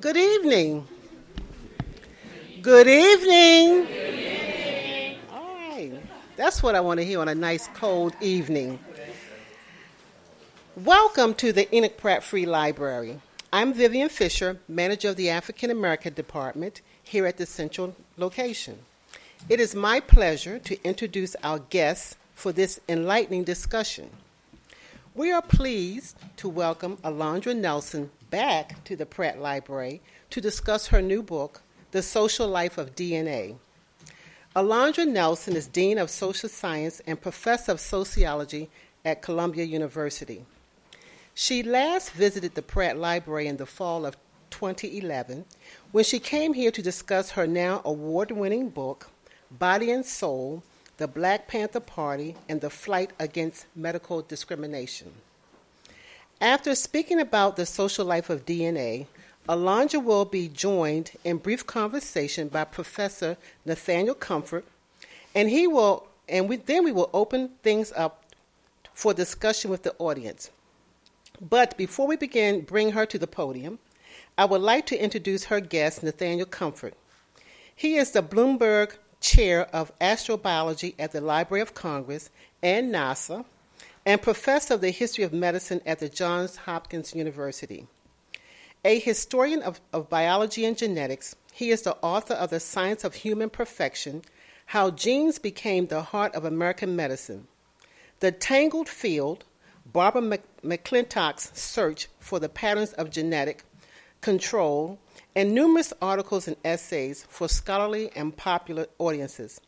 Good evening. Good evening. Good evening. All right. That's what I want to hear on a nice cold evening. Welcome to the Enoch Pratt Free Library. I'm Vivian Fisher, manager of the African American Department here at the Central location. It is my pleasure to introduce our guests for this enlightening discussion. We are pleased to welcome Alondra Nelson back to the Pratt Library to discuss her new book, The Social Life of DNA. Alondra Nelson is Dean of Social Science and Professor of Sociology at Columbia University. She last visited the Pratt Library in the fall of 2011 when she came here to discuss her now award winning book, Body and Soul the Black Panther Party, and the Fight Against Medical Discrimination. After speaking about the social life of DNA, Alondra will be joined in brief conversation by Professor Nathaniel Comfort, and he will, and we, then we will open things up for discussion with the audience. But before we begin, bring her to the podium. I would like to introduce her guest, Nathaniel Comfort. He is the Blumberg Chair of Astrobiology at the Library of Congress and NASA, and Professor of the History of Medicine at the Johns Hopkins University. A historian of, of biology and genetics, he is the author of The Science of Human Perfection How Genes Became the Heart of American Medicine. The Tangled Field, Barbara McClintock's Search for the Patterns of Genetic Control and numerous articles and essays for scholarly and popular audiences.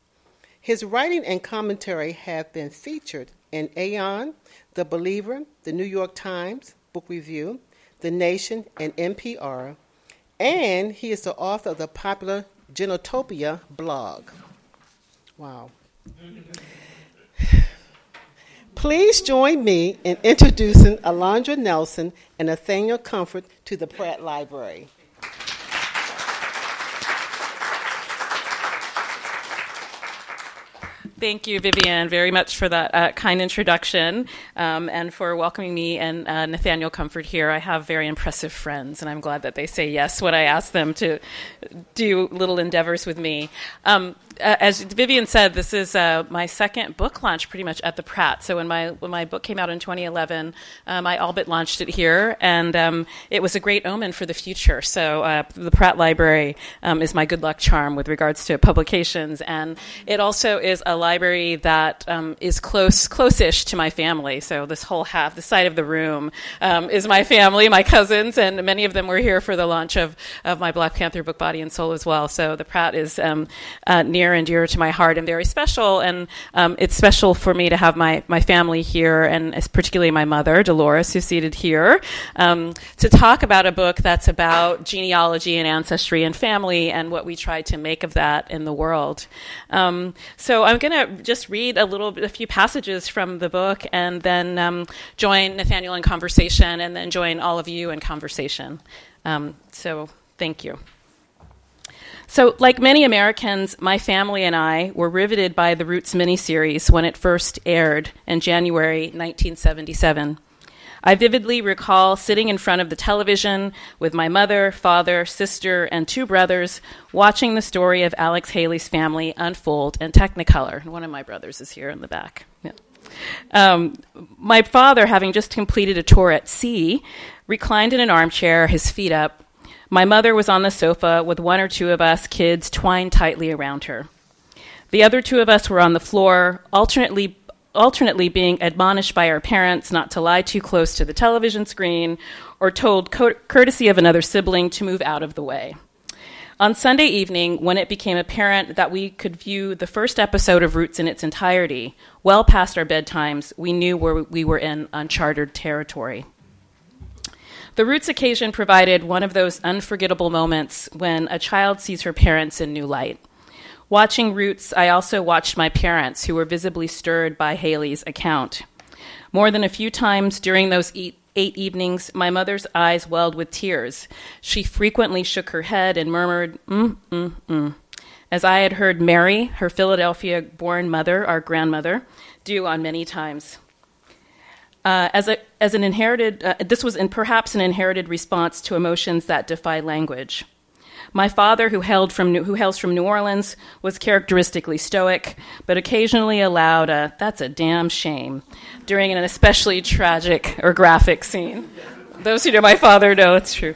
His writing and commentary have been featured in Aeon, The Believer, The New York Times, Book Review, The Nation, and NPR, and he is the author of the popular Genotopia blog. Wow. Please join me in introducing Alondra Nelson and Nathaniel Comfort to the Pratt Library. Thank you, Vivian, very much for that uh, kind introduction um, and for welcoming me and uh, Nathaniel Comfort here. I have very impressive friends, and I'm glad that they say yes when I ask them to do little endeavors with me. Um, uh, as Vivian said, this is uh, my second book launch, pretty much at the Pratt. So when my when my book came out in 2011, um, I all but launched it here, and um, it was a great omen for the future. So uh, the Pratt Library um, is my good luck charm with regards to publications, and it also is a library that um, is close close-ish to my family. So this whole half, the side of the room, um, is my family, my cousins, and many of them were here for the launch of of my Black Panther book, Body and Soul, as well. So the Pratt is um, uh, near near and dear to my heart and very special. And um, it's special for me to have my, my family here, and particularly my mother, Dolores, who's seated here, um, to talk about a book that's about genealogy and ancestry and family and what we try to make of that in the world. Um, so I'm going to just read a little, a few passages from the book, and then um, join Nathaniel in conversation, and then join all of you in conversation. Um, so thank you. So, like many Americans, my family and I were riveted by the Roots miniseries when it first aired in January 1977. I vividly recall sitting in front of the television with my mother, father, sister, and two brothers watching the story of Alex Haley's family unfold in Technicolor. One of my brothers is here in the back. Yeah. Um, my father, having just completed a tour at sea, reclined in an armchair, his feet up, my mother was on the sofa with one or two of us kids twined tightly around her. The other two of us were on the floor, alternately alternately being admonished by our parents not to lie too close to the television screen or told co- courtesy of another sibling to move out of the way. On Sunday evening, when it became apparent that we could view the first episode of Roots in its entirety, well past our bedtimes, we knew where we were in uncharted territory. The Roots occasion provided one of those unforgettable moments when a child sees her parents in new light. Watching Roots, I also watched my parents, who were visibly stirred by Haley's account. More than a few times during those eight, evenings, my mother's eyes welled with tears. She frequently shook her head and murmured, mm, mm, mm, as I had heard Mary, her Philadelphia born mother, our grandmother, do on many times. Uh, as, a, as an inherited, uh, this was in perhaps an inherited response to emotions that defy language. My father, who, held from, who hails from New Orleans, was characteristically stoic, but occasionally allowed a, that's a damn shame, during an especially tragic or graphic scene. Those who know my father know it's true.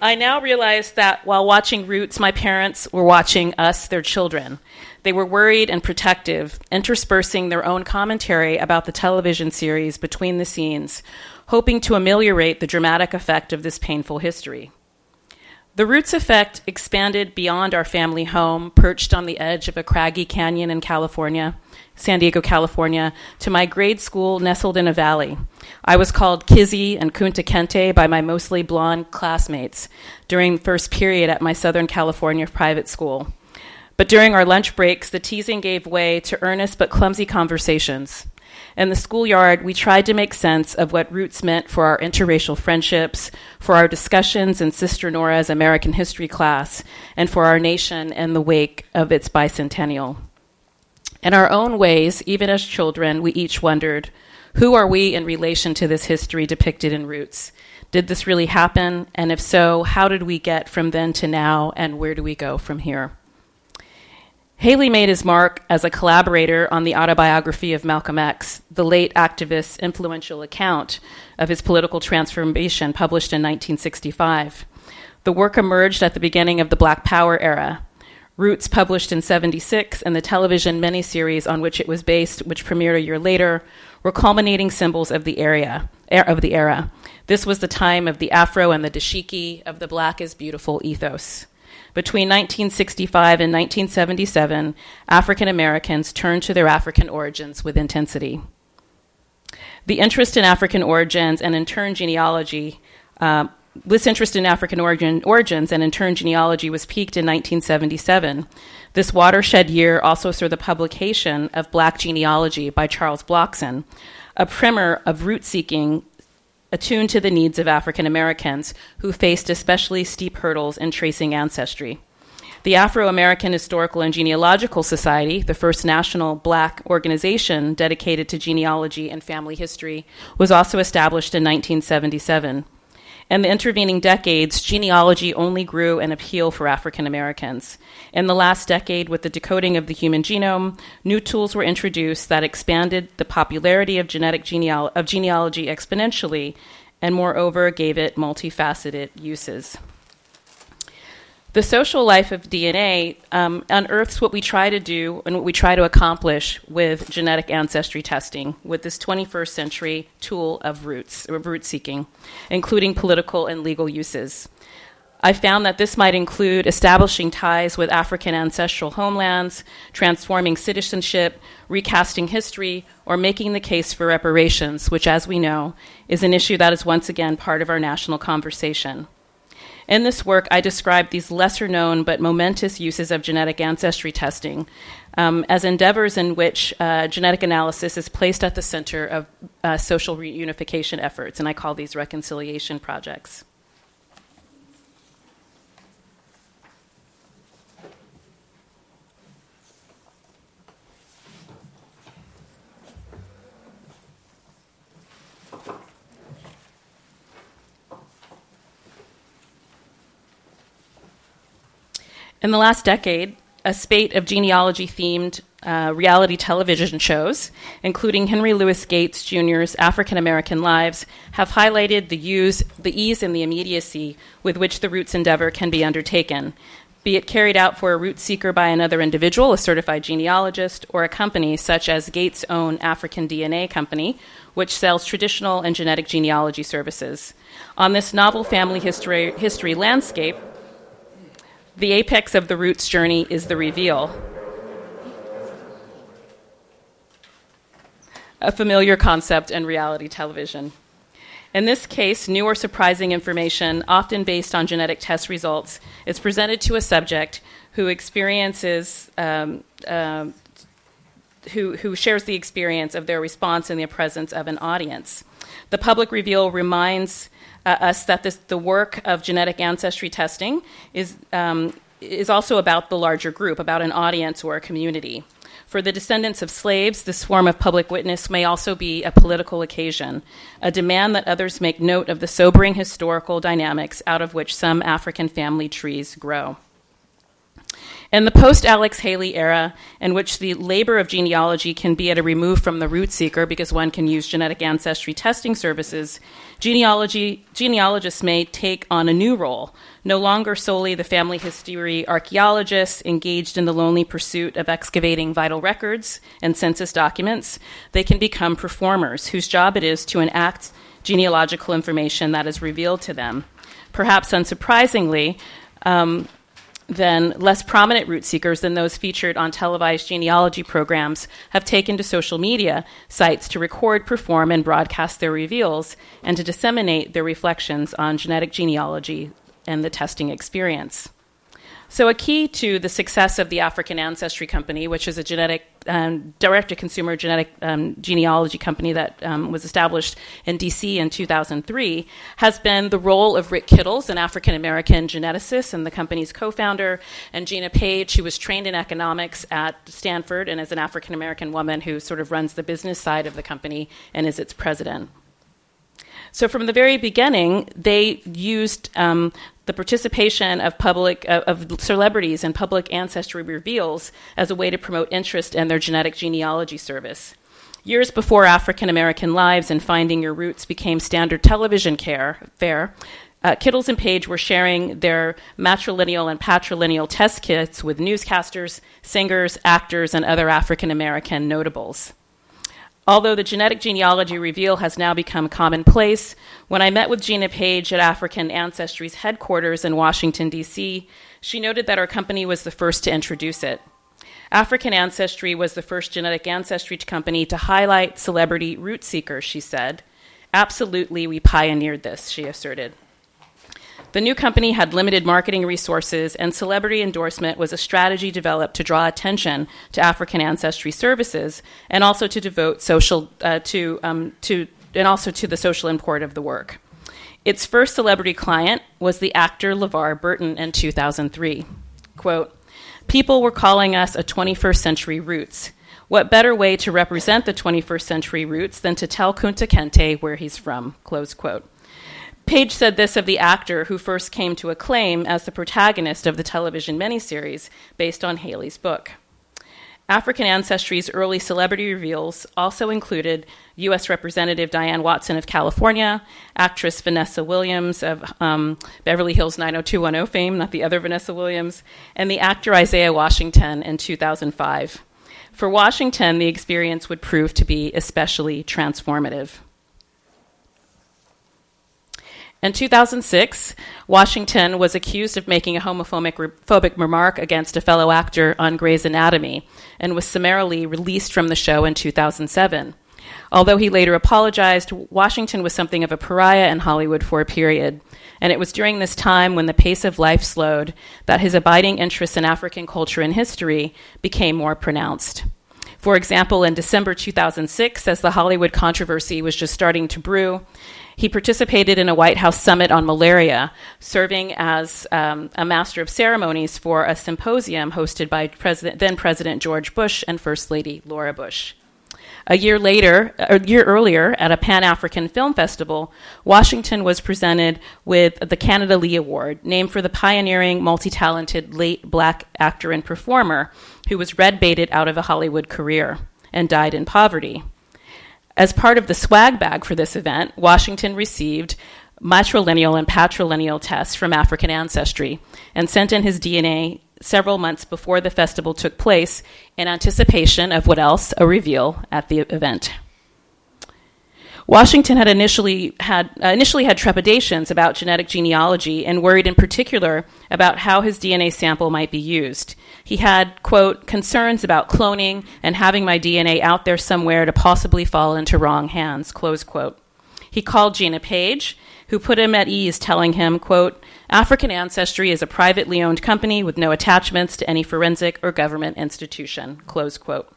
I now realize that while watching Roots, my parents were watching us, their children. They were worried and protective, interspersing their own commentary about the television series between the scenes, hoping to ameliorate the dramatic effect of this painful history. The Roots effect expanded beyond our family home, perched on the edge of a craggy canyon in California, San Diego, California, to my grade school nestled in a valley. I was called Kizzy and Kunta Kinte by my mostly blonde classmates during first period at my Southern California private school. But during our lunch breaks, the teasing gave way to earnest but clumsy conversations. In the schoolyard, we tried to make sense of what roots meant for our interracial friendships, for our discussions in Sister Nora's American history class, and for our nation in the wake of its bicentennial. In our own ways, even as children, we each wondered who are we in relation to this history depicted in Roots? Did this really happen? And if so, how did we get from then to now, and where do we go from here? Haley made his mark as a collaborator on the autobiography of Malcolm X, the late activist's influential account of his political transformation, published in 1965. The work emerged at the beginning of the Black Power era. Roots, published in 76, and the television miniseries on which it was based, which premiered a year later, were culminating symbols of the area. Er, of the era. This was the time of the Afro and the dashiki, of the Black is Beautiful ethos. Between 1965 and 1977, African Americans turned to their African origins with intensity. The interest in African origins and in turn genealogy, uh, this interest in African origin, origins and in turn genealogy was peaked in 1977. This watershed year also saw the publication of Black Genealogy by Charles Blockson, a primer of root seeking attuned to the needs of African Americans who faced especially steep hurdles in tracing ancestry. The Afro American Historical and Genealogical Society, the first national black organization dedicated to genealogy and family history, was also established in 1977. In the intervening decades, genealogy only grew in appeal for African Americans. In the last decade, with the decoding of the human genome, new tools were introduced that expanded the popularity of genetic geneal- of genealogy exponentially and, moreover, gave it multifaceted uses. The social life of DNA um, unearths what we try to do and what we try to accomplish with genetic ancestry testing with this 21st century tool of roots, of root seeking, including political and legal uses. I found that this might include establishing ties with African ancestral homelands, transforming citizenship, recasting history, or making the case for reparations, which, as we know, is an issue that is once again part of our national conversation. In this work, I describe these lesser known but momentous uses of genetic ancestry testing um, as endeavors in which uh, genetic analysis is placed at the center of uh, social reunification efforts, and I call these reconciliation projects. In the last decade, a spate of genealogy themed uh, reality television shows, including Henry Louis Gates Jr.'s African American Lives, have highlighted the, use, the ease and the immediacy with which the roots endeavor can be undertaken, be it carried out for a root seeker by another individual, a certified genealogist, or a company such as Gates' own African DNA Company, which sells traditional and genetic genealogy services. On this novel family history, history landscape, the apex of the roots journey is the reveal. A familiar concept in reality television. In this case, new or surprising information, often based on genetic test results, is presented to a subject who experiences, um, uh, who, who shares the experience of their response in the presence of an audience. The public reveal reminds uh, us that this, the work of genetic ancestry testing is, um, is also about the larger group, about an audience or a community. For the descendants of slaves, this form of public witness may also be a political occasion, a demand that others make note of the sobering historical dynamics out of which some African family trees grow. In the post Alex Haley era, in which the labor of genealogy can be at a remove from the root seeker because one can use genetic ancestry testing services, genealogy, genealogists may take on a new role, no longer solely the family history archaeologists engaged in the lonely pursuit of excavating vital records and census documents. They can become performers whose job it is to enact genealogical information that is revealed to them. Perhaps unsurprisingly, um, then less prominent root seekers than those featured on televised genealogy programs have taken to social media sites to record, perform, and broadcast their reveals and to disseminate their reflections on genetic genealogy and the testing experience. So, a key to the success of the African Ancestry Company, which is a genetic um, direct to consumer genetic um, genealogy company that um, was established in DC in 2003, has been the role of Rick Kittles, an African American geneticist and the company's co founder, and Gina Paige, who was trained in economics at Stanford and is an African American woman who sort of runs the business side of the company and is its president. So from the very beginning, they used um, the participation of public of celebrities in public ancestry reveals as a way to promote interest in their genetic genealogy service. Years before African American Lives and Finding Your Roots became standard television care fare, uh, Kittles and Paige were sharing their matrilineal and patrilineal test kits with newscasters, singers, actors, and other African American notables. Although the genetic genealogy reveal has now become commonplace, when I met with Gina Paige at African Ancestry's headquarters in Washington, D.C., she noted that our company was the first to introduce it. African Ancestry was the first genetic ancestry company to highlight celebrity root seekers, she said. Absolutely, we pioneered this, she asserted. The new company had limited marketing resources, and celebrity endorsement was a strategy developed to draw attention to African ancestry services and also to devote social uh, to um, to and also to the social import of the work. Its first celebrity client was the actor LeVar Burton in 2003. Quote, People were calling us a 21st century roots. What better way to represent the 21st century roots than to tell Kunta Kinte where he's from? Close quote. Paige said this of the actor who first came to acclaim as the protagonist of the television miniseries based on Haley's book. African Ancestry's early celebrity reveals also included U.S. Representative Diane Watson of California, actress Vanessa Williams of um, Beverly Hills 90210 fame, not the other Vanessa Williams, and the actor Isaiah Washington in 2005. For Washington, the experience would prove to be especially transformative. In 2006, Washington was accused of making a homophobic phobic remark against a fellow actor on Grey's Anatomy and was summarily released from the show in 2007. Although he later apologized, Washington was something of a pariah in Hollywood for a period, and it was during this time when the pace of life slowed that his abiding interest in African culture and history became more pronounced. For example, in December 2006, as the Hollywood controversy was just starting to brew, he participated in a White House summit on malaria, serving as um, a master of ceremonies for a symposium hosted by President, then President George Bush and First Lady Laura Bush. A year later, a year earlier, at a Pan African Film Festival, Washington was presented with the Canada Lee Award, named for the pioneering, multi talented late black actor and performer who was red baited out of a Hollywood career and died in poverty. As part of the swag bag for this event, Washington received matrilineal and patrilineal tests from African ancestry and sent in his DNA several months before the festival took place in anticipation of what else? A reveal at the event. Washington had initially had uh, initially had trepidations about genetic genealogy and worried in particular about how his DNA sample might be used. He had, quote, concerns about cloning and having my DNA out there somewhere to possibly fall into wrong hands, close quote. He called Gina Paige, who put him at ease, telling him, quote, African Ancestry is a privately owned company with no attachments to any forensic or government institution, close quote.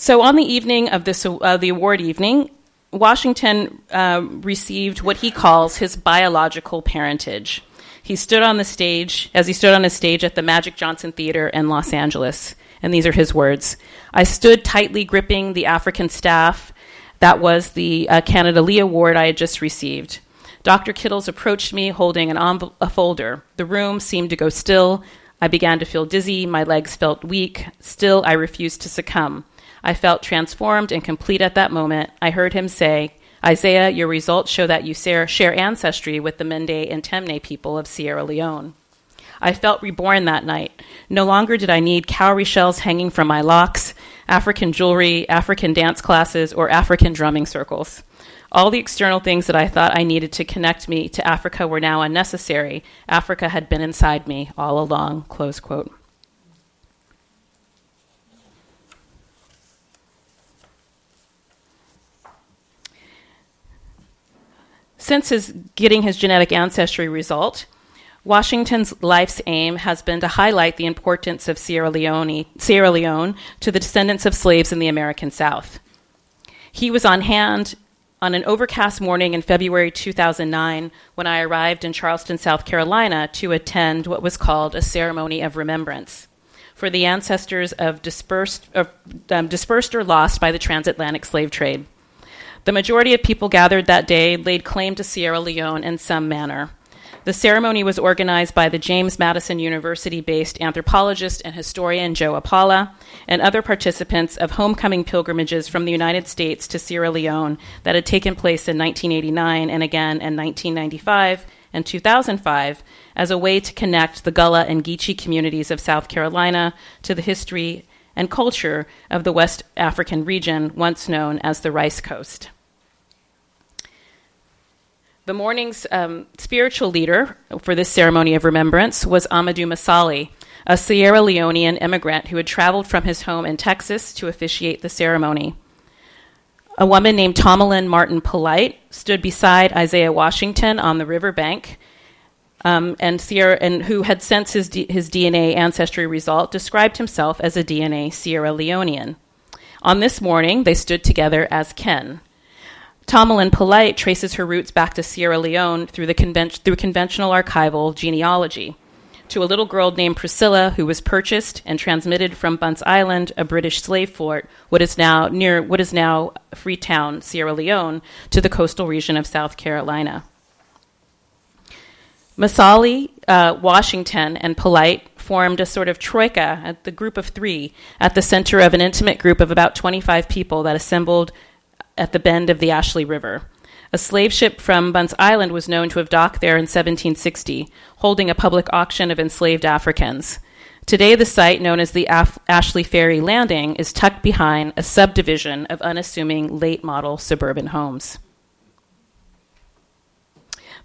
So on the evening of this, uh, the award evening, Washington uh, received what he calls his biological parentage. He stood on the stage, as he stood on a stage at the Magic Johnson Theater in Los Angeles, And these are his words I stood tightly gripping the African staff. That was the uh, Canada Lee Award I had just received. Dr. Kittles approached me holding an env- a folder. The room seemed to go still. I began to feel dizzy. My legs felt weak. Still, I refused to succumb. I felt transformed and complete at that moment. I heard him say, Isaiah, your results show that you share ancestry with the Mende and Temne people of Sierra Leone. I felt reborn that night. No longer did I need cowrie shells hanging from my locks, African jewelry, African dance classes, or African drumming circles. All the external things that I thought I needed to connect me to Africa were now unnecessary. Africa had been inside me all along. Close quote. Since his getting his genetic ancestry result, Washington's life's aim has been to highlight the importance of Sierra Leone, Sierra Leone to the descendants of slaves in the American South. He was on hand on an overcast morning in February 2009 when I arrived in Charleston, South Carolina to attend what was called a ceremony of remembrance for the ancestors of dispersed, of, um, dispersed or lost by the transatlantic slave trade. The majority of people gathered that day laid claim to Sierra Leone in some manner. The ceremony was organized by the James Madison University based anthropologist and historian Joe Opala and other participants of homecoming pilgrimages from the United States to Sierra Leone that had taken place in 1989 and again in 1995 and 2005 as a way to connect the Gullah and Geechee communities of South Carolina to the history and culture of the West African region, once known as the Rice Coast. The morning's um, spiritual leader for this ceremony of remembrance was Amadou Massally, a Sierra Leonean immigrant who had traveled from his home in Texas to officiate the ceremony. A woman named Thomalind Martin Polite stood beside Isaiah Washington on the riverbank, um, and, Sierra, and who had since his, D- his DNA ancestry result described himself as a DNA Sierra Leonean. On this morning, they stood together as kin. Thomalind Polite traces her roots back to Sierra Leone through, the conven- through conventional archival genealogy to a little girl named Priscilla who was purchased and transmitted from Bunce Island, a British slave fort, what is now near what is now Freetown, Sierra Leone, to the coastal region of South Carolina. Massally, uh, Washington, and Polite formed a sort of troika, the group of three, at the center of an intimate group of about 25 people that assembled at the bend of the Ashley River. A slave ship from Bunce Island was known to have docked there in 1760, holding a public auction of enslaved Africans. Today, the site, known as the Af- Ashley Ferry Landing, is tucked behind a subdivision of unassuming late model suburban homes.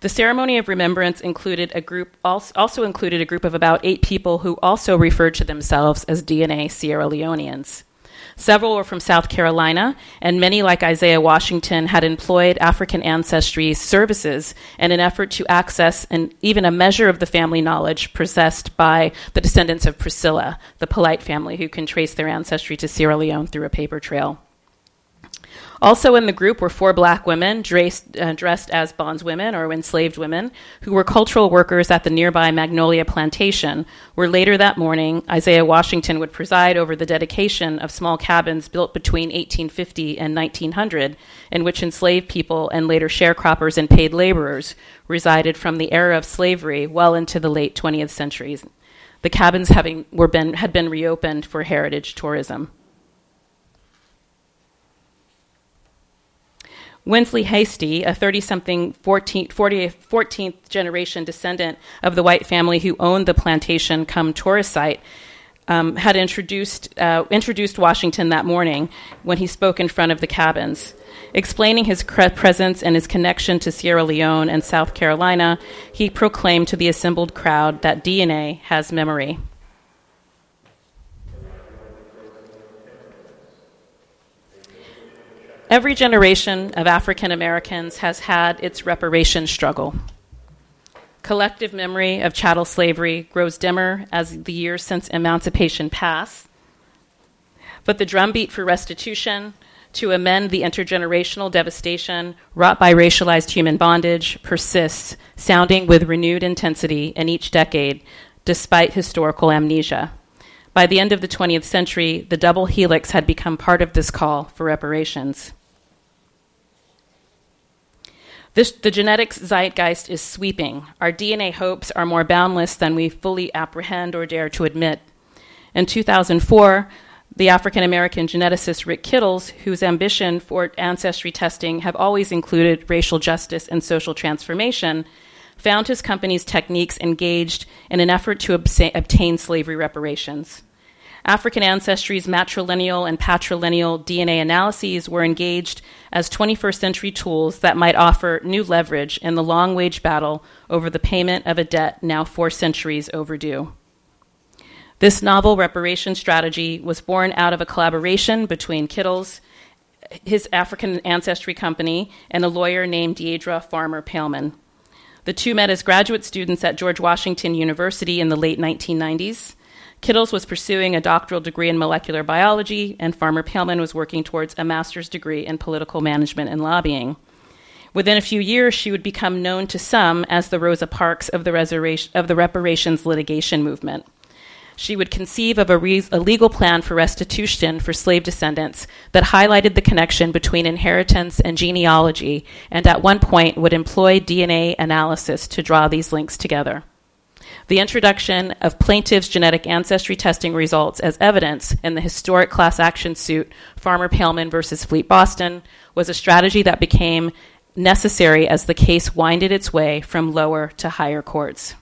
The ceremony of remembrance included a group also included a group of about eight people who also referred to themselves as DNA Sierra Leoneans. Several were from South Carolina, and many, like Isaiah Washington, had employed African ancestry services in an effort to access an, even a measure of the family knowledge possessed by the descendants of Priscilla, the Polite family who can trace their ancestry to Sierra Leone through a paper trail. Also in the group were four black women dressed, uh, dressed as bondswomen or enslaved women who were cultural workers at the nearby Magnolia Plantation, where later that morning Isaiah Washington would preside over the dedication of small cabins built between 1850 and 1900, in which enslaved people and later sharecroppers and paid laborers resided from the era of slavery well into the late 20th century. The cabins having, were been, had been reopened for heritage tourism. Winslow Hastie, a 30 something 14th, 14th generation descendant of the white family who owned the plantation come tourist site, um, had introduced, uh, introduced Washington that morning when he spoke in front of the cabins. Explaining his presence and his connection to Sierra Leone and South Carolina, he proclaimed to the assembled crowd that DNA has memory. Every generation of African Americans has had its reparation struggle. Collective memory of chattel slavery grows dimmer as the years since emancipation pass. But the drumbeat for restitution, to amend the intergenerational devastation wrought by racialized human bondage, persists, sounding with renewed intensity in each decade, despite historical amnesia. By the end of the 20th century, the double helix had become part of this call for reparations. This, the genetics zeitgeist is sweeping. Our DNA hopes are more boundless than we fully apprehend or dare to admit. In 2004, the African American geneticist Rick Kittles, whose ambition for ancestry testing have always included racial justice and social transformation, found his company's techniques engaged in an effort to obtain slavery reparations. African ancestry's matrilineal and patrilineal DNA analyses were engaged as 21st century tools that might offer new leverage in the long wage battle over the payment of a debt now four centuries overdue. This novel reparation strategy was born out of a collaboration between Kittles, his African ancestry company, and a lawyer named Deidre Farmer Paellmann. The two met as graduate students at George Washington University in the late 1990s. Kittles was pursuing a doctoral degree in molecular biology, and Farmer Paellmann was working towards a master's degree in political management and lobbying. Within a few years, she would become known to some as the Rosa Parks of the, of the reparations litigation movement. She would conceive of a, re- a, legal plan for restitution for slave descendants that highlighted the connection between inheritance and genealogy, and at one point would employ DNA analysis to draw these links together. The introduction of plaintiffs' genetic ancestry testing results as evidence in the historic class action suit Farmer Paellmann versus Fleet Boston was a strategy that became necessary as the case winded its way from lower to higher courts.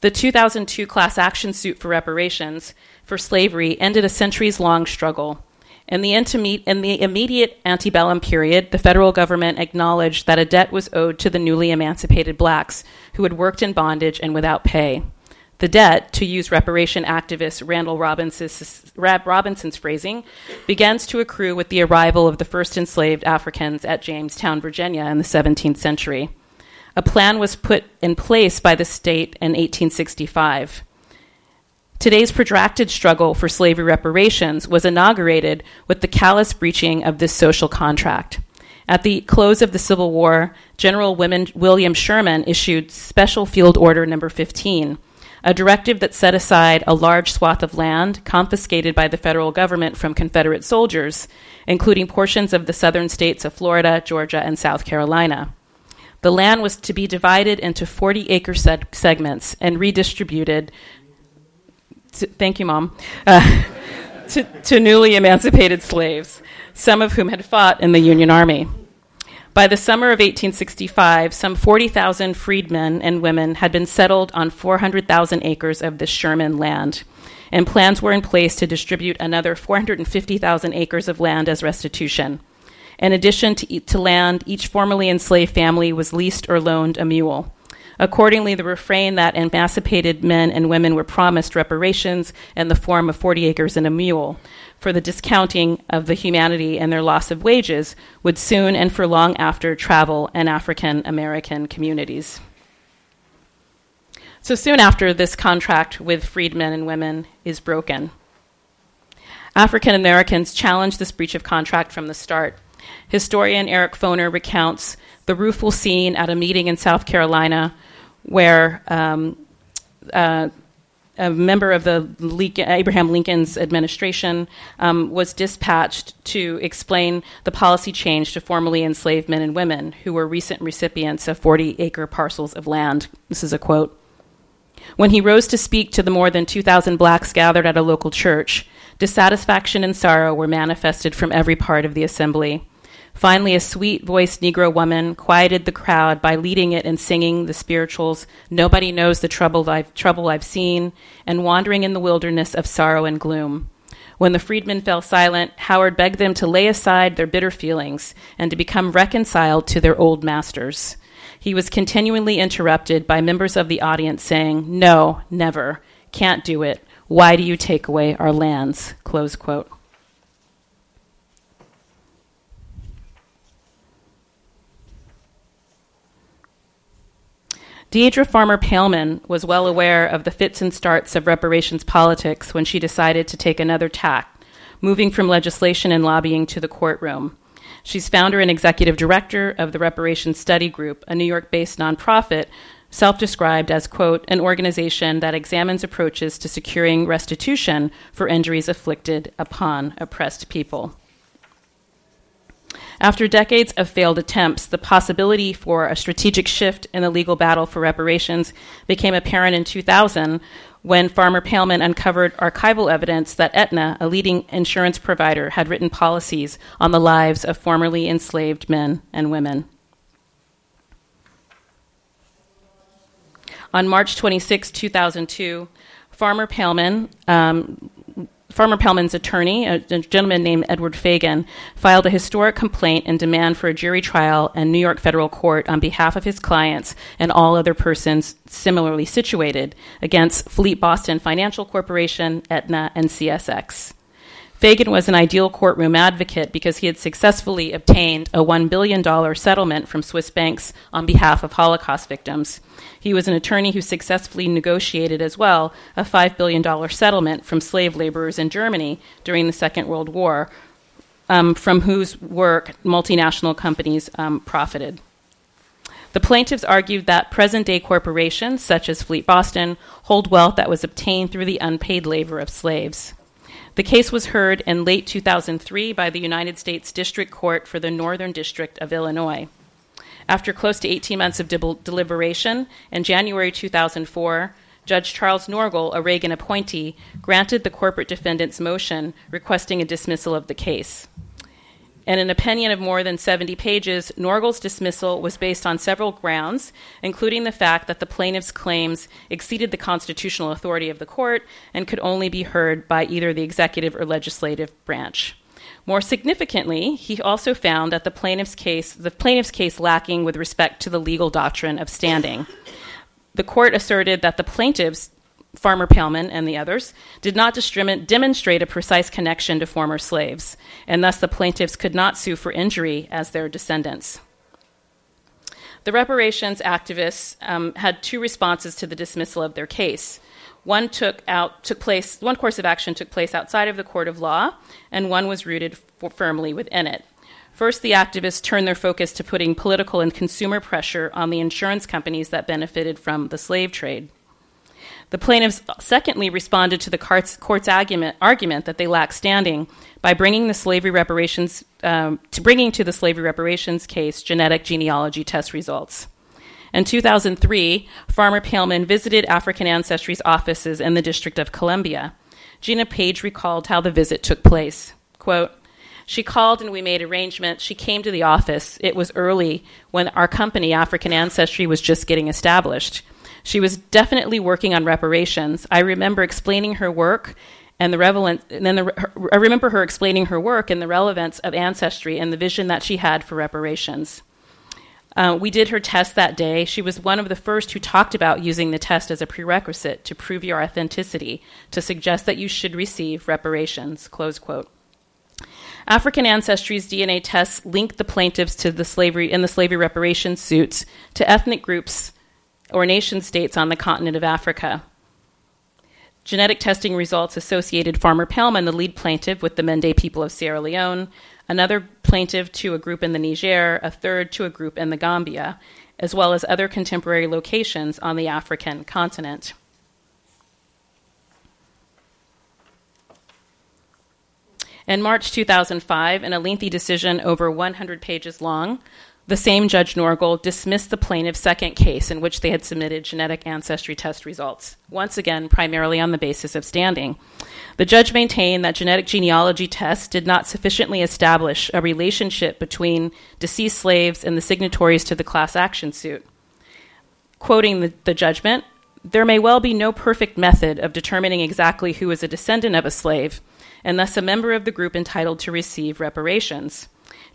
The 2002 class action suit for reparations for slavery ended a centuries long struggle in the, in the, immediate antebellum period, the federal government acknowledged that a debt was owed to the newly emancipated blacks who had worked in bondage and without pay. The debt, to use reparation activist Randall Robinson's, Robinson's phrasing, begins to accrue with the arrival of the first enslaved Africans at Jamestown, Virginia in the 17th century. A plan was put in place by the state in 1865. Today's protracted struggle for slavery reparations was inaugurated with the callous breaching of this social contract. At the close of the Civil War, General William Sherman issued Special Field Order Number 15, a directive that set aside a large swath of land confiscated by the federal government from Confederate soldiers, including portions of the southern states of Florida, Georgia, and South Carolina. The land was to be divided into 40 acre segments and redistributed to, thank you, Mom, uh, to, to newly emancipated slaves, some of whom had fought in the Union Army. By the summer of 1865, some 40,000 freedmen and women had been settled on 400,000 acres of the Sherman land, and plans were in place to distribute another 450,000 acres of land as restitution. In addition to, to land, each formerly enslaved family was leased or loaned a mule. Accordingly, the refrain that emancipated men and women were promised reparations in the form of 40 acres and a mule for the discounting of the humanity and their loss of wages would soon and for long after travel in African American communities. So soon after, this contract with freedmen and women is broken. African Americans challenged this breach of contract from the start. Historian Eric Foner recounts the rueful scene at a meeting in South Carolina where um, uh, a member of the Abraham Lincoln's administration um, was dispatched to explain the policy change to formerly enslaved men and women who were recent recipients of 40 acre parcels of land. This is a quote. When he rose to speak to the more than 2,000 blacks gathered at a local church, dissatisfaction and sorrow were manifested from every part of the assembly. Finally, a sweet voiced Negro woman quieted the crowd by leading it in singing the spirituals, Nobody Knows the Trouble I've, trouble I've Seen, and Wandering in the Wilderness of Sorrow and Gloom. When the freedmen fell silent, Howard begged them to lay aside their bitter feelings and to become reconciled to their old masters. He was continually interrupted by members of the audience saying, No, never, can't do it. Why do you take away our lands? Close quote. Deidre Farmer Paellmann was well aware of the fits and starts of reparations politics when she decided to take another tack, moving from legislation and lobbying to the courtroom. She's founder and executive director of the Reparations Study Group, a New York based nonprofit self described as, quote, an organization that examines approaches to securing restitution for injuries afflicted upon oppressed people. After decades of failed attempts, the possibility for a strategic shift in the legal battle for reparations became apparent in 2000 when Farmer Paellmann uncovered archival evidence that Aetna, a leading insurance provider, had written policies on the lives of formerly enslaved men and women. On March 26, 2002, Farmer Paellmann um, Farmer Paellmann's attorney, a, a, gentleman named Edward Fagan, filed a historic complaint and demand for a jury trial in New York federal court on behalf of his clients and all other persons similarly situated against Fleet Boston Financial Corporation, Aetna, and CSX. Fagan was an ideal courtroom advocate because he had successfully obtained a $1 billion settlement from Swiss banks on behalf of Holocaust victims. He was an attorney who successfully negotiated as well a $5 billion settlement from slave laborers in Germany during the Second World War, um, from whose work multinational companies um, profited. The plaintiffs argued that present day corporations, such as Fleet Boston, hold wealth that was obtained through the unpaid labor of slaves. The case was heard in late 2003 by the United States District Court for the Northern District of Illinois. After close to 18 months of deliberation, in January 2004, Judge Charles Norgle, a Reagan appointee, granted the corporate defendant's motion requesting a dismissal of the case. In an opinion of more than 70 pages, Norgle's dismissal was based on several grounds, including the fact that the plaintiff's claims exceeded the constitutional authority of the court and could only be heard by either the executive or legislative branch. More significantly, he also found that the plaintiff's case, the plaintiff's case lacking with respect to the legal doctrine of standing. The court asserted that the plaintiffs Farmer Paellmann and the others, did not demonstrate a precise connection to former slaves, and thus the plaintiffs could not sue for injury as their descendants. The reparations activists um, had two responses to the dismissal of their case. One took out took place. One course of action took place outside of the court of law, and one was rooted f- firmly within it. First, the activists turned their focus to putting political and consumer pressure on the insurance companies that benefited from the slave trade. The plaintiffs, secondly, responded to the court's argument, argument that they lack standing by bringing the slavery reparations um, to bringing to the slavery reparations case genetic genealogy test results. In 2003, Farmer Paellmann visited African Ancestry's offices in the District of Columbia. Gina Paige recalled how the visit took place. Quote, she called and we made arrangements. She came to the office. It was early when our company, African Ancestry, was just getting established. She was definitely working on reparations. I remember explaining her work and the relevance, and then the, her, I remember her explaining her work and the relevance of ancestry and the vision that she had for reparations. Uh, we did her test that day. She was one of the first who talked about using the test as a prerequisite to prove your authenticity, to suggest that you should receive reparations. Close quote. African Ancestry's DNA tests linked the plaintiffs to the slavery in the slavery reparations suits to ethnic groups or nation states on the continent of Africa. Genetic testing results associated Farmer Paellmann, the lead plaintiff, with the Mende people of Sierra Leone, another plaintiff to a group in the Niger, a third to a group in the Gambia, as well as other contemporary locations on the African continent. In March 2005, in a lengthy decision over 100 pages long, the same Judge Norgle dismissed the plaintiff's second case in which they had submitted genetic ancestry test results, once again, primarily on the basis of standing. The judge maintained that genetic genealogy tests did not sufficiently establish a relationship between deceased slaves and the signatories to the class action suit. Quoting the, the judgment, there may well be no perfect method of determining exactly who is a descendant of a slave, and thus a member of the group entitled to receive reparations.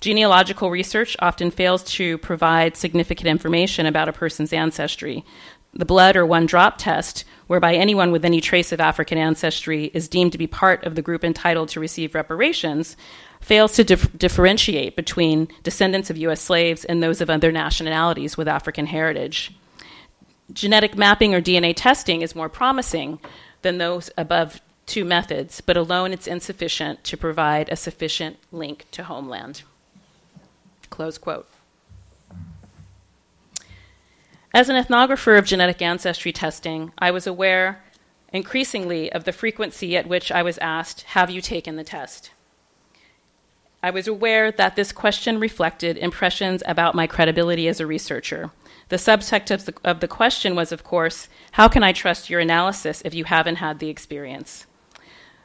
Genealogical research often fails to provide significant information about a person's ancestry. The blood or one drop test, whereby anyone with any trace of African ancestry is deemed to be part of the group entitled to receive reparations, fails to dif- differentiate between descendants of U.S. slaves and those of other nationalities with African heritage. Genetic mapping or DNA testing is more promising than those above two methods, but alone it's insufficient to provide a sufficient link to homeland. Close quote. As an ethnographer of genetic ancestry testing, I was aware increasingly of the frequency at which I was asked, Have you taken the test? I was aware that this question reflected impressions about my credibility as a researcher. The subtext of the, of the question was, of course, How can I trust your analysis if you haven't had the experience?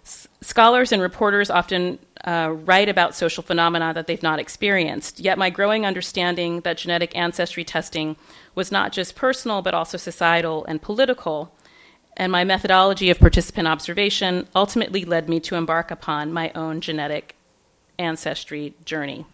S- scholars and reporters often uh, write about social phenomena that they've not experienced. Yet, my growing understanding that genetic ancestry testing was not just personal but also societal and political, and my methodology of participant observation ultimately led me to embark upon my own genetic ancestry journey.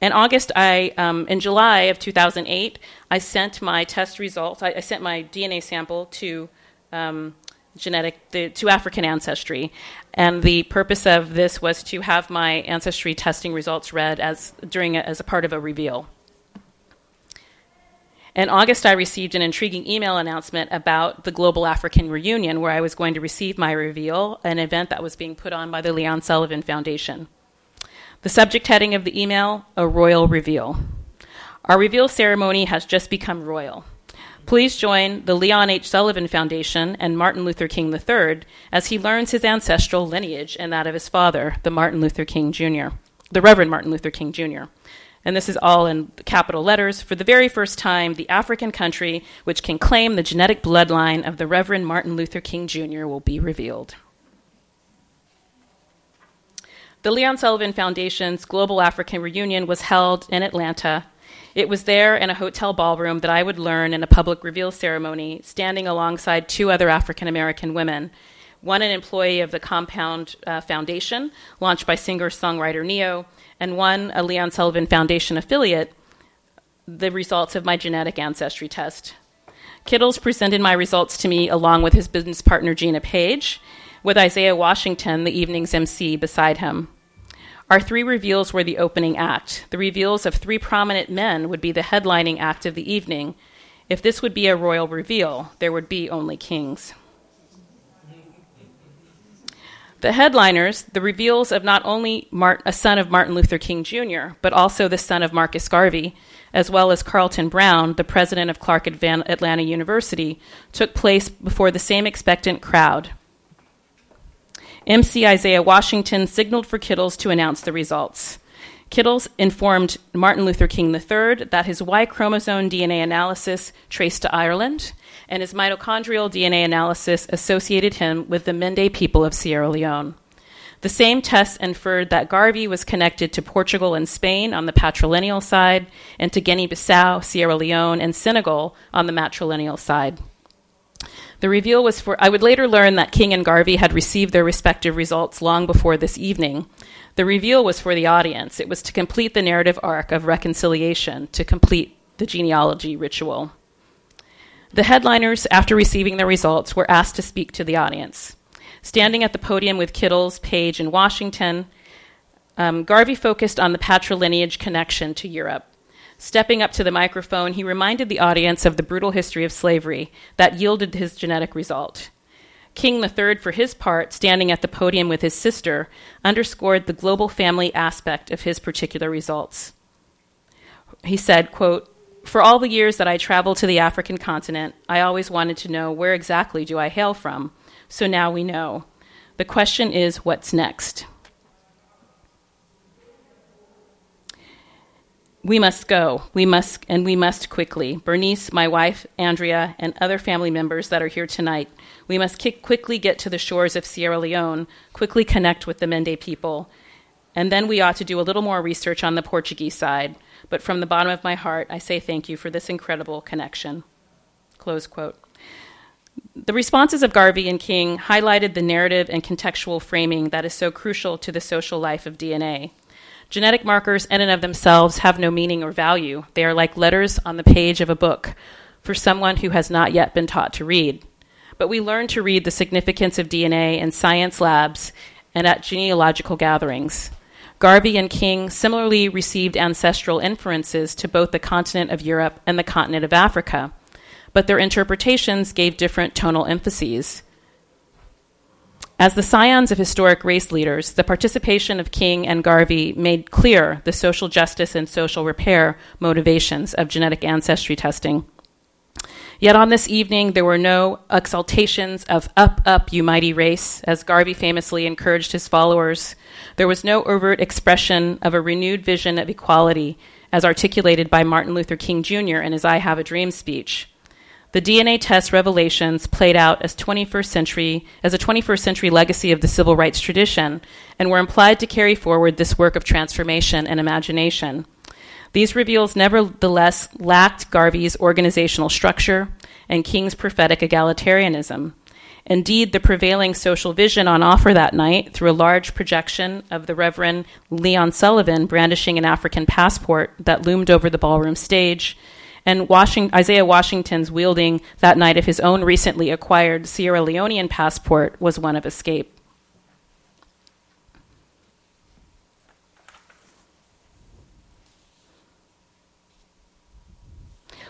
In August, I, um, in July of 2008, I sent my test results. I, I sent my DNA sample to um, genetic the, to African ancestry, and the purpose of this was to have my ancestry testing results read as during a, as a part of a reveal. In August, I received an intriguing email announcement about the Global African Reunion, where I was going to receive my reveal, an event that was being put on by the Leon Sullivan Foundation. The subject heading of the email A Royal Reveal. Our reveal ceremony has just become royal. Please join the Leon H. Sullivan Foundation and Martin Luther King III as he learns his ancestral lineage and that of his father, the Martin Luther King Jr., the Reverend Martin Luther King Jr and this is all in capital letters, for the very first time, the African country which can claim the genetic bloodline of the Reverend Martin Luther King Jr. will be revealed. The Leon Sullivan Foundation's Global African Reunion was held in Atlanta. It was there in a hotel ballroom that I would learn in a public reveal ceremony, standing alongside two other African American women one an employee of the Compound uh, Foundation, launched by singer songwriter Ne-Yo, and one a Leon Sullivan Foundation affiliate, the results of my genetic ancestry test. Kittles presented my results to me along with his business partner Gina Paige, with Isaiah Washington, the evening's MC, beside him. Our three reveals were the opening act. The reveals of three prominent men would be the headlining act of the evening. If this would be a royal reveal, there would be only kings. The headliners, the reveals of not only a son of Martin Luther King Jr., but also the son of Marcus Garvey, as well as Carlton Brown, the president of Clark Atlanta University, took place before the same expectant crowd. MC Isaiah Washington signaled for Kittles to announce the results. Kittles informed Martin Luther King III that his Y chromosome DNA analysis traced to Ireland and his mitochondrial DNA analysis associated him with the Mende people of Sierra Leone. The same tests inferred that Garvey was connected to Portugal and Spain on the patrilineal side, and to Guinea Bissau, Sierra Leone, and Senegal on the matrilineal side. The reveal was for, I would later learn that King and Garvey had received their respective results long before this evening. The reveal was for the audience. It was to complete the narrative arc of reconciliation, to complete the genealogy ritual. The headliners, after receiving their results, were asked to speak to the audience. Standing at the podium with Kittles, Paige, and Washington, um, Garvey focused on the patrilineage connection to Europe. Stepping up to the microphone, he reminded the audience of the brutal history of slavery that yielded his genetic result. King III, for his part, standing at the podium with his sister, underscored the global family aspect of his particular results. He said, quote, for all the years that I traveled to the African continent, I always wanted to know where exactly do I hail from. So now we know. The question is what's next? We must go. We must, and we must quickly. Bernice, my wife, Andrea, and other family members that are here tonight, we must quickly get to the shores of Sierra Leone, quickly connect with the Mende people, and then we ought to do a little more research on the Portuguese side but from the bottom of my heart, I say thank you for this incredible connection. Close quote. The responses of Garvey and King highlighted the narrative and contextual framing that is so crucial to the social life of DNA. Genetic markers, in and of themselves, have no meaning or value. They are like letters on the page of a book for someone who has not yet been taught to read. But we learn to read the significance of DNA in science labs and at genealogical gatherings. Garvey and King similarly received ancestral inferences to both the continent of Europe and the continent of Africa, but their interpretations gave different tonal emphases. As the scions of historic race leaders, the participation of King and Garvey made clear the social justice and social repair motivations of genetic ancestry testing. Yet on this evening, there were no exaltations of up, up, you mighty race, as Garvey famously encouraged his followers. There was no overt expression of a renewed vision of equality, as articulated by Martin Luther King Jr. in his I Have a Dream speech. The DNA test revelations played out as 21st century as a 21st century legacy of the civil rights tradition and were implied to carry forward this work of transformation and imagination. These reveals nevertheless lacked Garvey's organizational structure and King's prophetic egalitarianism. Indeed, the prevailing social vision on offer that night, through a large projection of the Reverend Leon Sullivan brandishing an African passport that loomed over the ballroom stage, and Isaiah Washington's wielding that night of his own recently acquired Sierra Leonean passport was one of escape.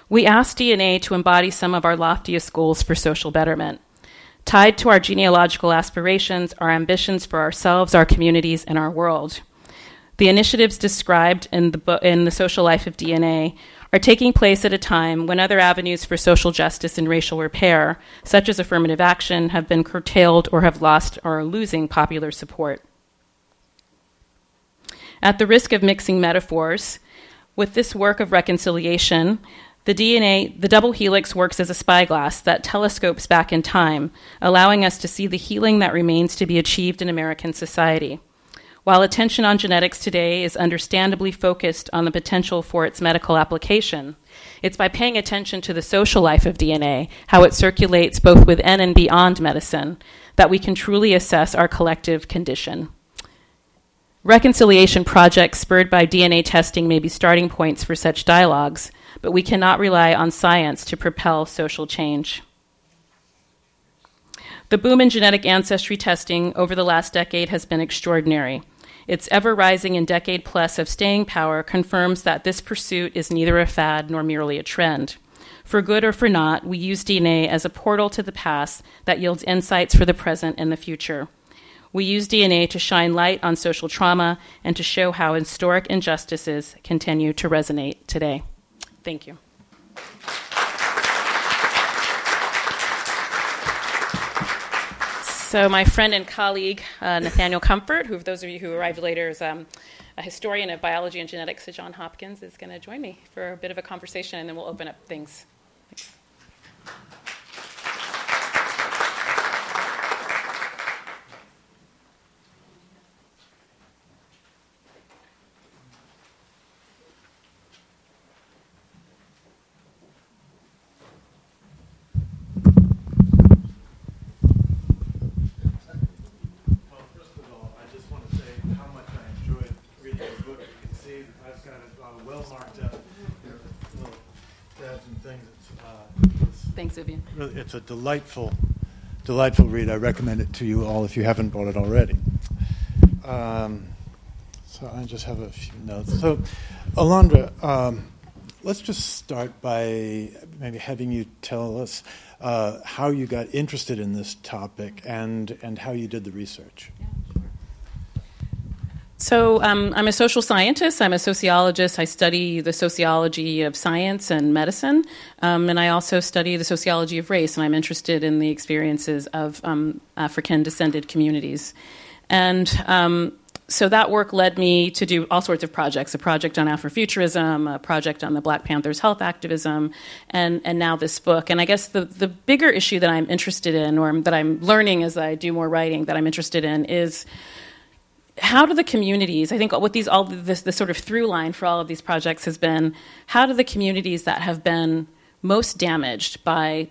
We asked DNA to embody some of our loftiest goals for social betterment. Tied to our genealogical aspirations our ambitions for ourselves, our communities, and our world. The initiatives described in the, in the social life of DNA are taking place at a time when other avenues for social justice and racial repair, such as affirmative action, have been curtailed or have lost or are losing popular support. At the risk of mixing metaphors, with this work of reconciliation, the DNA, the double helix works as a spyglass that telescopes back in time, allowing us to see the healing that remains to be achieved in American society. While attention on genetics today is understandably focused on the potential for its medical application, it's by paying attention to the social life of DNA, how it circulates both within and beyond medicine, that we can truly assess our collective condition. Reconciliation projects spurred by DNA testing may be starting points for such dialogues, but we cannot rely on science to propel social change. The boom in genetic ancestry testing over the last decade has been extraordinary. Its ever rising and decade plus of staying power confirms that this pursuit is neither a fad nor merely a trend. For good or for not, we use DNA as a portal to the past that yields insights for the present and the future. We use DNA to shine light on social trauma and to show how historic injustices continue to resonate today. Thank you. So, my friend and colleague, uh, Nathaniel Comfort, who, for those of you who arrived later, is um, a historian of biology and genetics at Johns Hopkins, is going to join me for a bit of a conversation, and then we'll open up things. Thanks. Thanks, Vivian. It's a delightful, delightful read. I recommend it to you all if you haven't bought it already. Um, so I just have a few notes. So, Alondra, um, let's just start by maybe having you tell us uh, how you got interested in this topic and, and how you did the research. Yeah. So, um, I'm a social scientist. I'm a sociologist. I study the sociology of science and medicine. Um, and I also study the sociology of race. And I'm interested in the experiences of um, African descended communities. And um, so that work led me to do all sorts of projects a project on Afrofuturism, a project on the Black Panthers health activism, and, and now this book. And I guess the, the bigger issue that I'm interested in, or that I'm learning as I do more writing, that I'm interested in is how do the communities i think what these all this, sort of through line for all of these projects has been how do the communities that have been most damaged by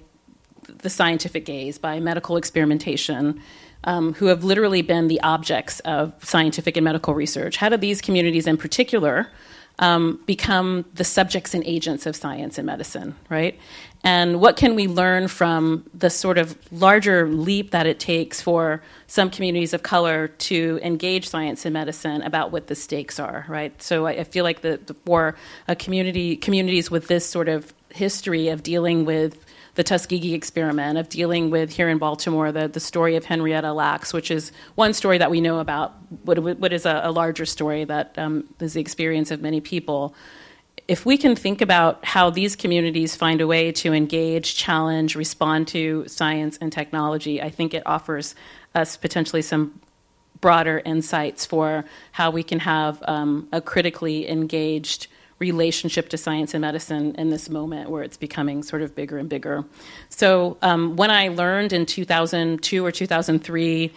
the scientific gaze by medical experimentation um, who have literally been the objects of scientific and medical research how do these communities in particular um, become the subjects and agents of science and medicine, right? And what can we learn from the sort of larger leap that it takes for some communities of color to engage science and medicine about what the stakes are, right? So I, I feel like the, the, for a community communities with this sort of history of dealing with the Tuskegee experiment, of dealing with here in Baltimore the, the story of Henrietta Lacks, which is one story that we know about, what, what is a, a larger story that um, is the experience of many people. If we can think about how these communities find a way to engage, challenge, respond to science and technology, I think it offers us potentially some broader insights for how we can have um, a critically engaged relationship to science and medicine in this moment where it's becoming sort of bigger and bigger. So, um, when I learned in 2002 or 2003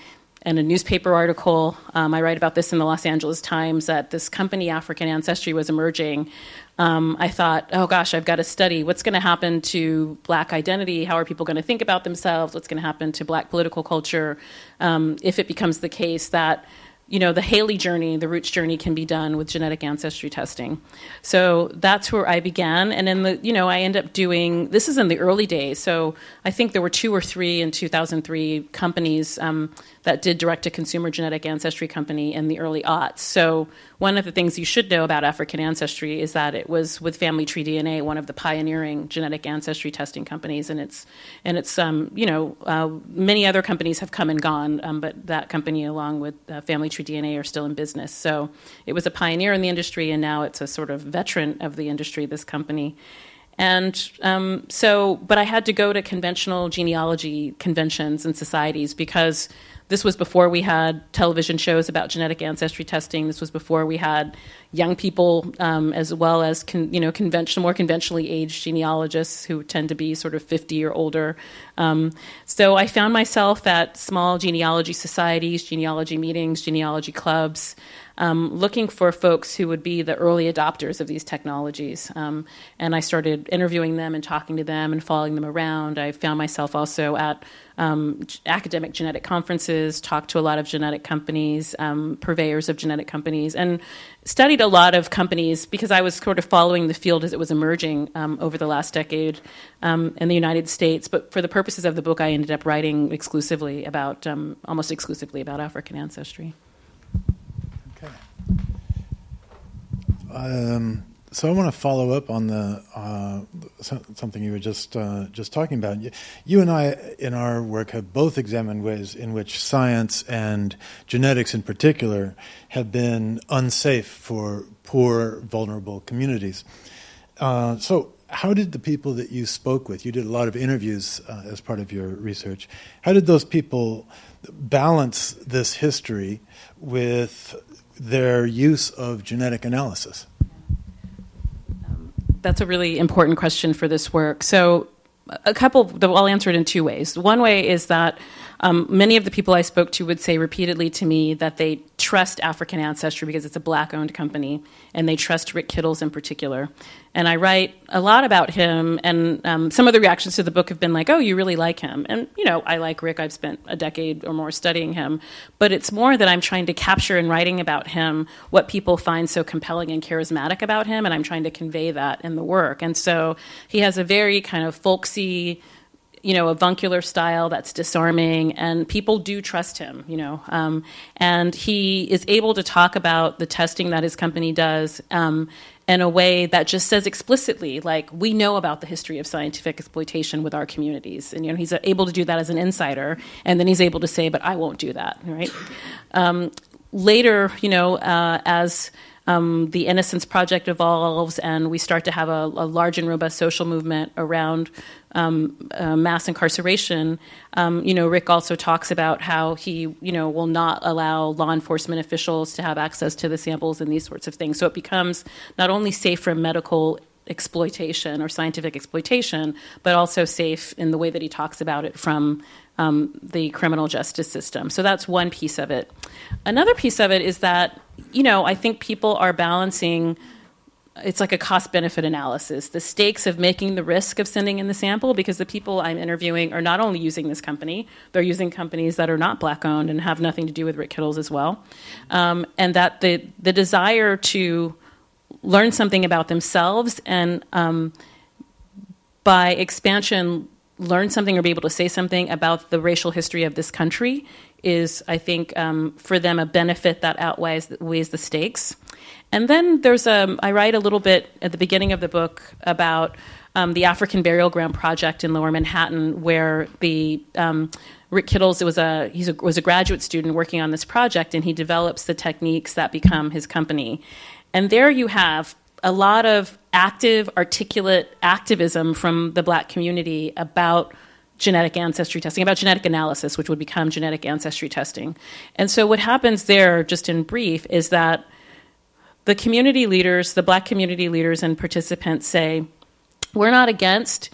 in a newspaper article, um, I write about this in the Los Angeles Times, that this company, African Ancestry, was emerging. Um, I thought, oh gosh, I've got to study what's going to happen to black identity. How are people going to think about themselves? What's going to happen to black political culture um, if it becomes the case that you know, the Haley journey, the roots journey can be done with genetic ancestry testing. So that's where I began. And then, the, you know, I end up doing, this is in the early days. So I think there were two or three in 2003 companies um, that did direct to consumer genetic ancestry company in the early aughts. So one of the things you should know about African ancestry is that it was with Family Tree DNA, one of the pioneering genetic ancestry testing companies, and it's and it's um, you know uh, many other companies have come and gone, um, but that company along with uh, Family Tree DNA are still in business. So it was a pioneer in the industry, and now it's a sort of veteran of the industry. This company. And um, so, but I had to go to conventional genealogy conventions and societies because this was before we had television shows about genetic ancestry testing. This was before we had young people, um, as well as con, you know conventional, more conventionally aged genealogists who tend to be sort of 50 or older. Um, so I found myself at small genealogy societies, genealogy meetings, genealogy clubs um, looking for folks who would be the early adopters of these technologies. Um, and I started interviewing them and talking to them and following them around. I found myself also at um, academic genetic conferences, talked to a lot of genetic companies, um, purveyors of genetic companies, and studied a lot of companies because I was sort of following the field as it was emerging um, over the last decade um, in the United States. But for the purposes of the book, I ended up writing exclusively about, almost exclusively about African ancestry. Um, so I want to follow up on the uh, something you were just uh, just talking about. You and I, in our work, have both examined ways in which science and genetics, in particular, have been unsafe for poor, vulnerable communities. Uh, so, how did the people that you spoke with? You did a lot of interviews uh, as part of your research. How did those people balance this history with their use of genetic analysis? That's a really important question for this work. So, a couple, I'll answer it in two ways. One way is that um, many of the people I spoke to would say repeatedly to me that they trust African Ancestry because it's a black owned company, and they trust Rick Kittles in particular. And I write a lot about him, and um, some of the reactions to the book have been like, oh, you really like him. And, you know, I like Rick. I've spent a decade or more studying him. But it's more that I'm trying to capture in writing about him what people find so compelling and charismatic about him, and I'm trying to convey that in the work. And so he has a very kind of folksy, you know, avuncular style that's disarming, and people do trust him, you know. Um, and he is able to talk about the testing that his company does um, in a way that just says explicitly, like, we know about the history of scientific exploitation with our communities. And, you know, he's able to do that as an insider, and then he's able to say, but I won't do that, right? Um, later, you know, uh, as um, the Innocence Project evolves, and we start to have a, a large and robust social movement around um, uh, mass incarceration. Um, you know, Rick also talks about how he, you know, will not allow law enforcement officials to have access to the samples and these sorts of things. So it becomes not only safe from medical exploitation or scientific exploitation, but also safe in the way that he talks about it from um, the criminal justice system. So that's one piece of it. Another piece of it is that, you know, I think people are balancing. It's like a cost benefit analysis. The stakes of making the risk of sending in the sample, because the people I'm interviewing are not only using this company, they're using companies that are not black owned and have nothing to do with Rick Kittles as well. Um, and that the, the desire to learn something about themselves and um, by expansion learn something or be able to say something about the racial history of this country is, I think, um, for them a benefit that outweighs weighs the stakes. And then there's a, um, I write a little bit at the beginning of the book about um, the African Burial Ground Project in Lower Manhattan, where the um, Rick Kittles was a he was a graduate student working on this project, and he develops the techniques that become his company. And there you have a lot of active, articulate activism from the black community about genetic ancestry testing, about genetic analysis, which would become genetic ancestry testing. And so, what happens there, just in brief, is that the community leaders, the black community leaders and participants say, we're not against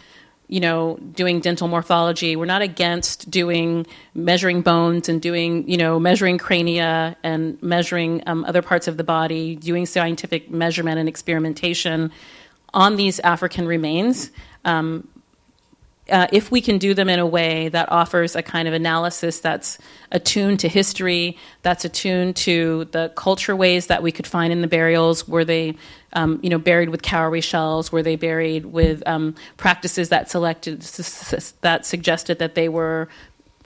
you know, doing dental morphology. We're not against doing measuring bones and doing, you know, measuring crania and measuring um, other parts of the body, doing scientific measurement and experimentation on these African remains. Um, uh, if we can do them in a way that offers a kind of analysis that's attuned to history, that's attuned to the culture ways that we could find in the burials, were they, um, you know, buried with cowrie shells? Were they buried with um, practices that selected that suggested that they were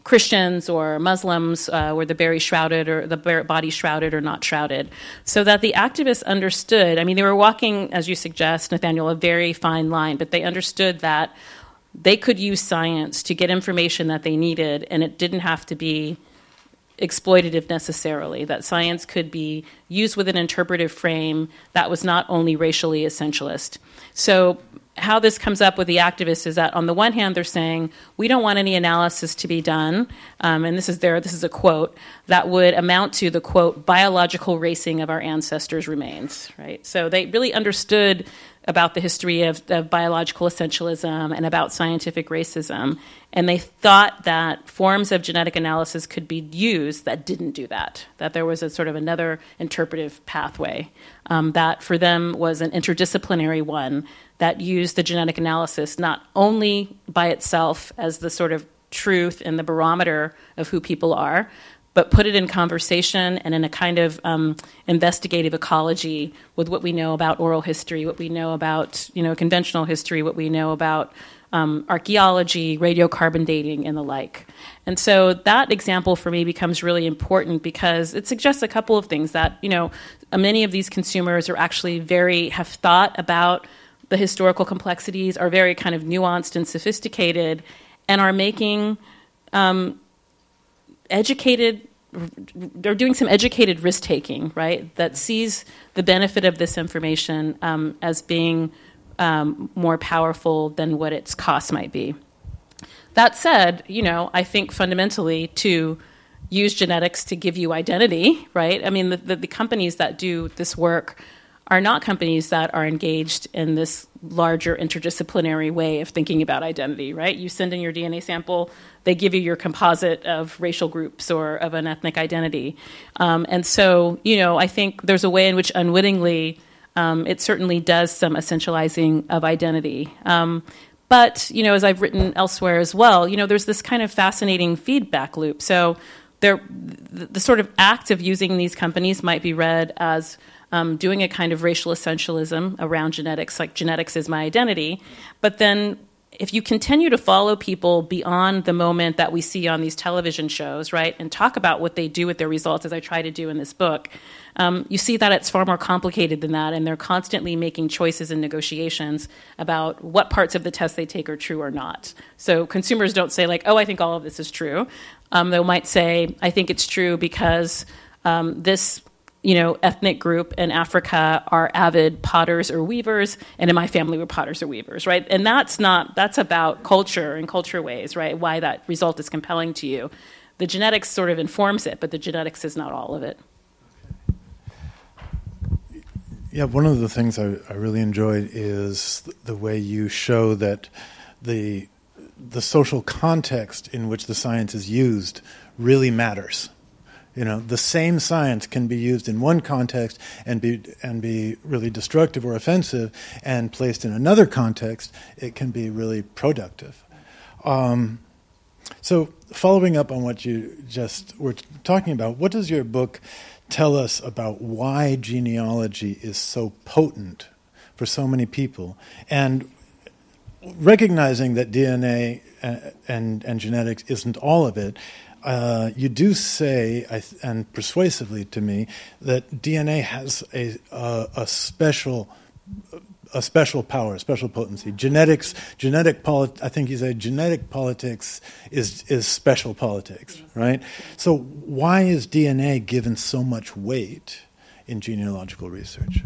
Christians or Muslims, uh, were the berry shrouded or the body shrouded or not shrouded, so that the activists understood. I mean, they were walking, as you suggest, Nathaniel, a very fine line, but they understood that they could use science to get information that they needed, and it didn't have to be exploitative necessarily. That science could be used with an interpretive frame that was not only racially essentialist. So, how this comes up with the activists is that on the one hand they're saying we don't want any analysis to be done, um, and this is their this is a quote that would amount to the quote biological racing of our ancestors' remains. Right. So they really understood about the history of, of, biological essentialism and about scientific racism. And they thought that forms of genetic analysis could be used that didn't do that, that there was a sort of another interpretive pathway um, that for them was an interdisciplinary one that used the genetic analysis not only by itself as the sort of truth and the barometer of who people are, but put it in conversation and in a kind of um, investigative ecology with what we know about oral history, what we know about you know conventional history, what we know about um, archaeology, radiocarbon dating, and the like. And so that example for me becomes really important because it suggests a couple of things that you know many of these consumers are actually very have thought about the historical complexities, are very kind of nuanced and sophisticated, and are making um, educated they're doing some educated risk taking, right? That sees the benefit of this information um, as being um, more powerful than what its cost might be. That said, you know, I think fundamentally to use genetics to give you identity, right? I mean, the, the, the companies that do this work are not companies that are engaged in this larger interdisciplinary way of thinking about identity, right? You send in your DNA sample, they give you your composite of racial groups or of an ethnic identity. Um, and so, you know, I think there's a way in which unwittingly um, it certainly does some essentializing of identity. Um, but, you know, as I've written elsewhere as well, you know, there's this kind of fascinating feedback loop. So, the, the sort of act of using these companies might be read as um, doing a kind of racial essentialism around genetics, like genetics is my identity. But then if you continue to follow people beyond the moment that we see on these television shows, right, and talk about what they do with their results, as I try to do in this book, um, you see that it's far more complicated than that, and they're constantly making choices and negotiations about what parts of the test they take are true or not. So consumers don't say, like, oh, I think all of this is true. Um, they might say, I think it's true because um, this you know, ethnic group in Africa are avid potters or weavers, and in my family we're potters or weavers, right? And that's not that's about culture and culture ways, right? Why that result is compelling to you. The genetics sort of informs it, but the genetics is not all of it. Yeah, one of the things I, I really enjoyed is the way you show that the the social context in which the science is used really matters you know, the same science can be used in one context and be and be really destructive or offensive, and placed in another context, it can be really productive. Um, so, following up on what you just were talking about, what does your book tell us about why genealogy is so potent for so many people, and recognizing that DNA and, and genetics isn't all of it. Uh, you do say, and persuasively to me, that DNA has a, a, a special a special power, a special potency. Genetics, genetic polit- I think you say genetic politics is is special politics, right? So why is DNA given so much weight in genealogical research?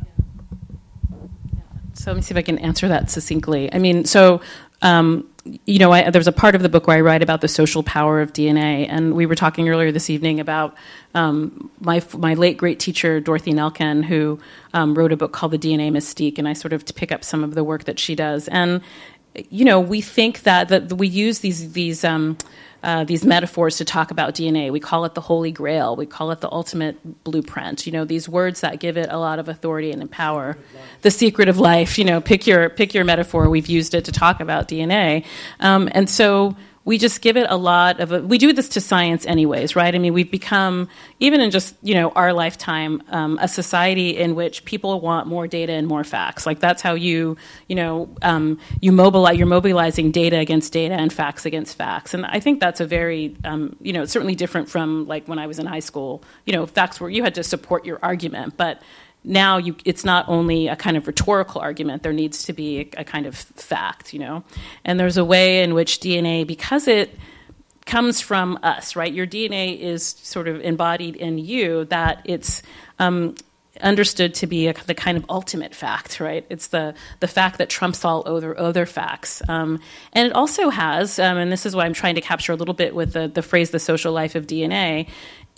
So let me see if I can answer that succinctly. I mean, so um, you know, I, there's a part of the book where I write about the social power of DNA, and we were talking earlier this evening about um, my my late great teacher Dorothy Nelkin, who um, wrote a book called The DNA Mystique, and I sort of pick up some of the work that she does, and you know, we think that that we use these these um, uh, these metaphors to talk about DNA. We call it the holy grail. We call it the ultimate blueprint. You know, these words that give it a lot of authority and power. The secret of life. You know, pick your pick your metaphor. We've used it to talk about DNA, um, and so we just give it a lot of a, we do this to science anyways right? I mean we've become even in just you know our lifetime um, a society in which people want more data and more facts. Like that's how you you know um, you mobilize you're mobilizing data against data and facts against facts. And i think that's a very um, you know certainly different from like when i was in high school. You know facts where you had to support your argument. But now you, it's not only a kind of rhetorical argument, there needs to be a, a kind of fact, you know? And there's a way in which DNA, because it comes from us, right? Your DNA is sort of embodied in you, that it's um, understood to be a, the kind of ultimate fact, right? It's the, the fact that trumps all other, other facts. Um, and it also has, um, and this is what I'm trying to capture a little bit with the, the phrase the social life of DNA,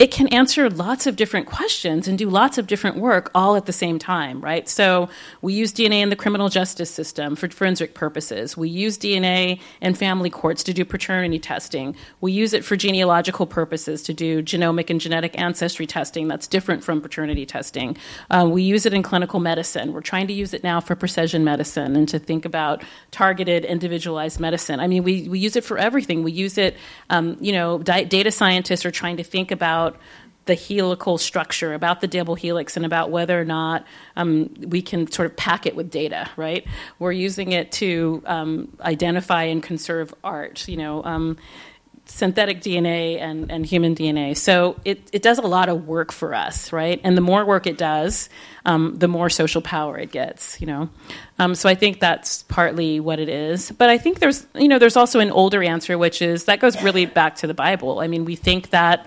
it can answer lots of different questions and do lots of different work all at the same time, right? So we use DNA in the criminal justice system for forensic purposes. We use DNA in family courts to do paternity testing. We use it for genealogical purposes to do genomic and genetic ancestry testing that's different from paternity testing. Uh, we use it in clinical medicine. We're trying to use it now for precision medicine and to think about targeted, individualized medicine. I mean, we, we use it for everything. We use it, um, you know, di- data scientists are trying to think about about the helical structure, about the double helix, and about whether or not um, we can sort of pack it with data, right? We're using it to um, identify and conserve art, you know, um, synthetic DNA and, and human DNA. So it, it does a lot of work for us, right? And the more work it does, um, the more social power it gets, you know. Um, so I think that's partly what it is. But I think there's, you know, there's also an older answer, which is that goes really back to the Bible. I mean, we think that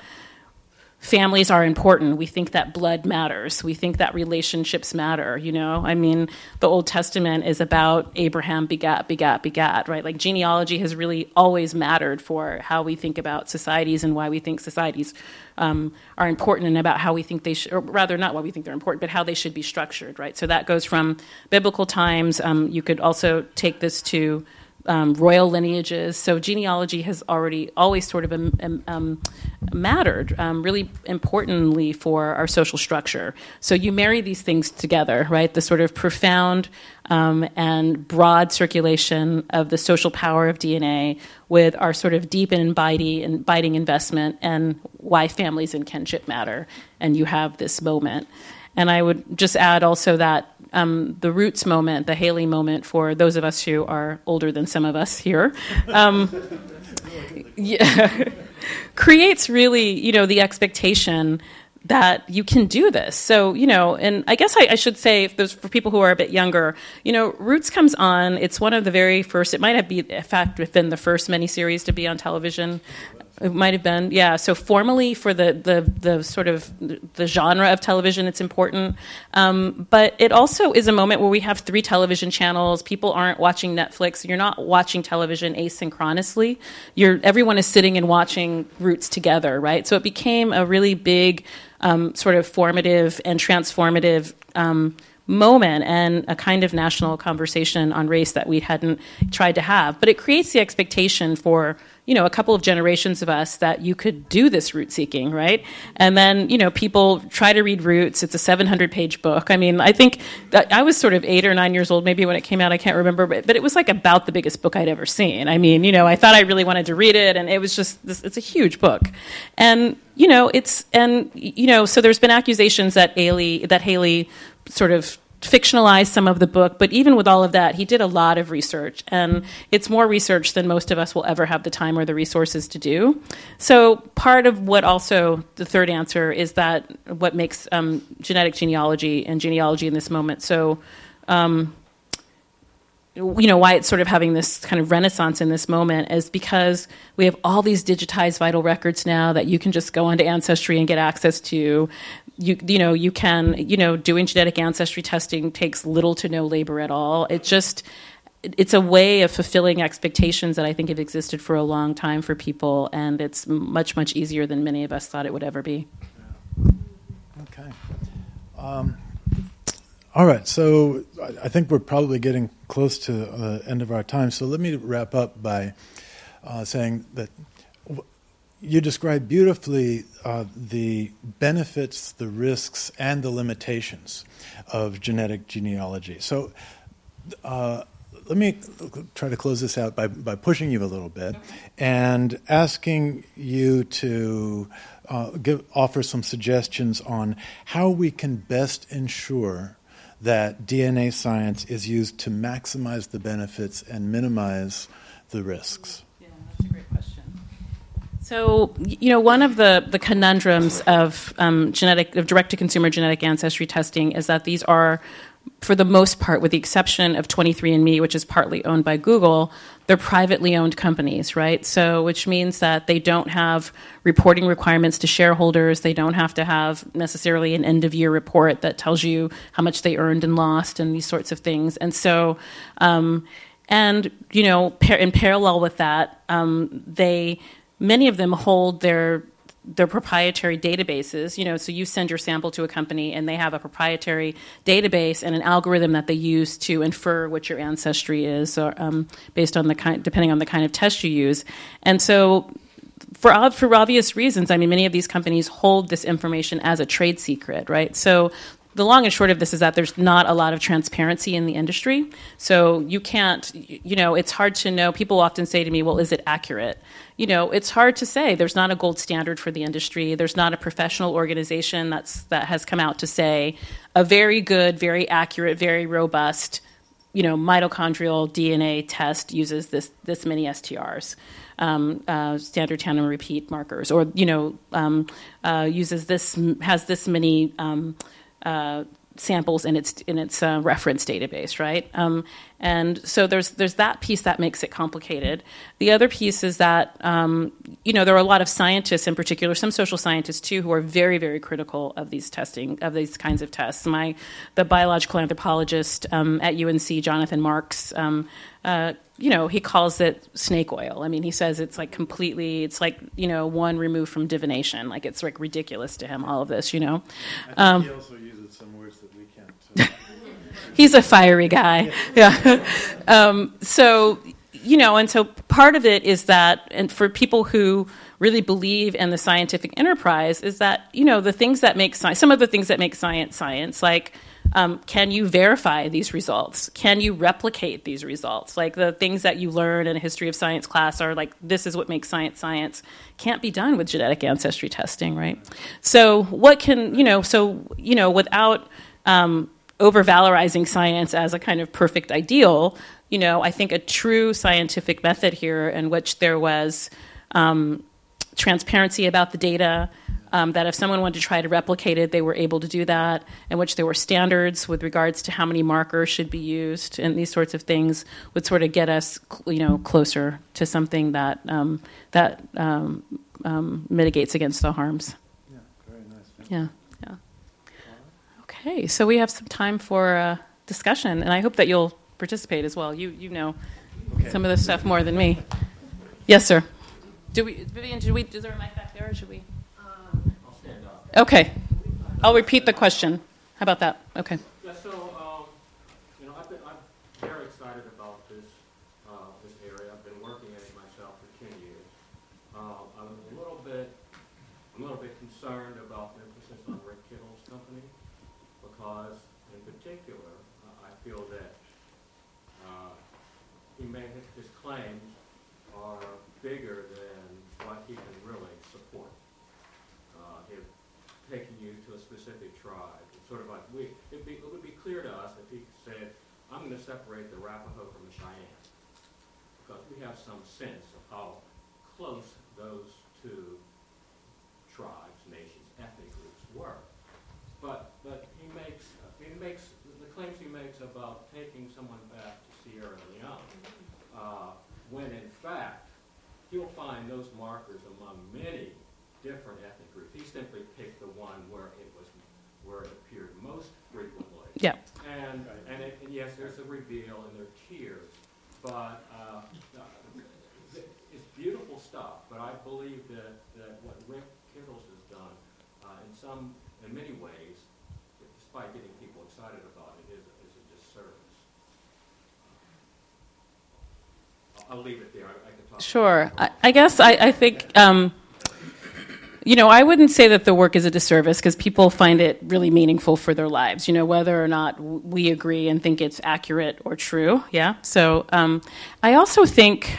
families are important. We think that blood matters. We think that relationships matter, you know? I mean, the Old Testament is about Abraham begat, begat, begat, right? Like genealogy has really always mattered for how we think about societies and why we think societies um, are important and about how we think they should, or rather, not why we think they're important, but how they should be structured, right? So that goes from biblical times. Um, you could also take this to um, royal lineages. So genealogy has already always sort of um, um, mattered um, really importantly for our social structure. So you marry these things together, right? The sort of profound um, and broad circulation of the social power of DNA with our sort of deep and abiding investment and why families and kinship matter. And you have this moment. And I would just add also that um, the roots moment, the Haley moment, for those of us who are older than some of us here, um, yeah, creates really, you know, the expectation that you can do this. So, you know, and I guess I, I should say, if those for people who are a bit younger, you know, Roots comes on. It's one of the very first. It might have been, in fact, within the first miniseries to be on television. It might have been, yeah. So formally, for the the the sort of the genre of television, it's important. Um, but it also is a moment where we have three television channels. People aren't watching Netflix. You're not watching television asynchronously. You're everyone is sitting and watching Roots together, right? So it became a really big, um, sort of formative and transformative. Um, moment and a kind of national conversation on race that we hadn't tried to have. But it creates the expectation for you know a couple of generations of us that you could do this root seeking right? And then you know people try to read roots. It's a 700 page book. I mean i think i was sort of eight or nine years old maybe when it came out. I can't remember but, but it was like about the biggest book i'd ever seen. I mean you know i thought i really wanted to read it and it was just this, it's a huge book. And you know it's and you know so there's been accusations that haley that haley sort of fictionalized some of the book, but even with all of that, he did a lot of research, and it's more research than most of us will ever have the time or the resources to do. So, part of what also the third answer is that what makes um, genetic genealogy and genealogy in this moment so. Um, you know why it's sort of having this kind of renaissance in this moment is because we have all these digitized vital records now that you can just go onto ancestry and get access to you you know you can you know doing genetic ancestry testing takes little to no labor at all it just it's a way of fulfilling expectations that I think have existed for a long time for people, and it's much, much easier than many of us thought it would ever be. Okay. Um, all right, so I think we're probably getting close to the end of our time. So let me wrap up by uh, saying that you described beautifully uh, the benefits, the risks, and the limitations of genetic genealogy. So uh, let me try to close this out by, by pushing you a little bit and asking you to uh, give, offer some suggestions on how we can best ensure that DNA science is used to maximize the benefits and minimize the risks? Yeah, that's a great question. So, you know, one of the, the conundrums of um, genetic, of direct to consumer genetic ancestry testing is that these are, for the most part, with the exception of 23andMe, which is partly owned by Google, they're privately owned companies, right? So, which means that they don't have reporting requirements to shareholders. They don't have to have necessarily an end of year report that tells you how much they earned and lost and these sorts of things. And so, um, and you know, in parallel with that, um, they many of them hold their their proprietary databases you know so you send your sample to a company and they have a proprietary database and an algorithm that they use to infer what your ancestry is or, um, based on the kind depending on the kind of test you use and so for for obvious reasons i mean many of these companies hold this information as a trade secret right so the long and short of this is that there's not a lot of transparency in the industry. So you can't, you know, it's hard to know. People often say to me, well, is it accurate? You know, it's hard to say. There's not a gold standard for the industry. There's not a professional organization that's, that has come out to say a very good, very accurate, very robust, you know, mitochondrial DNA test uses this, this many STRs. Um, uh, standard tandem repeat markers, or you know, um, uh, uses this has this many um, uh, samples in its in its uh, reference database, right? Um, and so there's there's that piece that makes it complicated. The other piece is that um, you know there are a lot of scientists, in particular, some social scientists too, who are very very critical of these testing of these kinds of tests. My the biological anthropologist um, at UNC, Jonathan Marks. Um, uh, you know, he calls it snake oil. I mean, he says it's like completely, it's like, you know, one removed from divination. Like it's like ridiculous to him, all of this, you know. Um, he also uses some words that we can't. He's a fiery guy. Yeah. um, so, you know, and so part of it is that, and for people who really believe in the scientific enterprise, is that, you know, the things that make science, some of the things that make science science, like, um, can you verify these results? Can you replicate these results? Like the things that you learn in a history of science class are like, this is what makes science science, can't be done with genetic ancestry testing, right? So, what can, you know, so, you know, without um, over valorizing science as a kind of perfect ideal, you know, I think a true scientific method here in which there was um, transparency about the data, um, that if someone wanted to try to replicate it, they were able to do that, in which there were standards with regards to how many markers should be used, and these sorts of things would sort of get us, you know, closer to something that um, that um, um mitigates against the harms. Yeah, very nice. Yeah, yeah. Okay, so we have some time for uh, discussion, and I hope that you'll participate as well. You you know okay. some of this stuff more than me. Yes, sir. Do we, Vivian? Did we? Is there a mic back there, or should we? I'll stand up. Okay. I'll repeat the question. How about that? Okay. Yeah, so, um, you know, I've been, I'm very excited about this, uh, this area. I've been working at it myself for 10 years. Uh, I'm a little bit, I'm a little bit concerned about the emphasis on Rick Kittles' company because, in particular, uh, I feel that uh, he may, his claims are bigger than what he can really support. Uh, taking you to a specific tribe. It's sort of like we, it'd be, it would be clear clear to us if he said, I'm going to separate the Arapaho from the Cheyenne. Because we have some sense of how close those two tribes, nations, ethnic groups were. But, but he makes, he makes, the claims he makes about taking someone back to Sierra Leone, uh, when in fact, he'll find those markers among many different ethnic groups. He simply picked the one where it was, where it appeared most frequently. Yeah. And, and, it, and yes, there's a reveal and there are tears, but uh, it's beautiful stuff. But I believe that, that what Rick Kittles has done, uh, in some, in many ways, despite getting people excited about it, is, is a disservice. I'll, I'll leave it there. I, I can talk. Sure. I, I guess I, I think, um, you know, I wouldn't say that the work is a disservice because people find it really meaningful for their lives, you know, whether or not we agree and think it's accurate or true. Yeah. So um, I also think.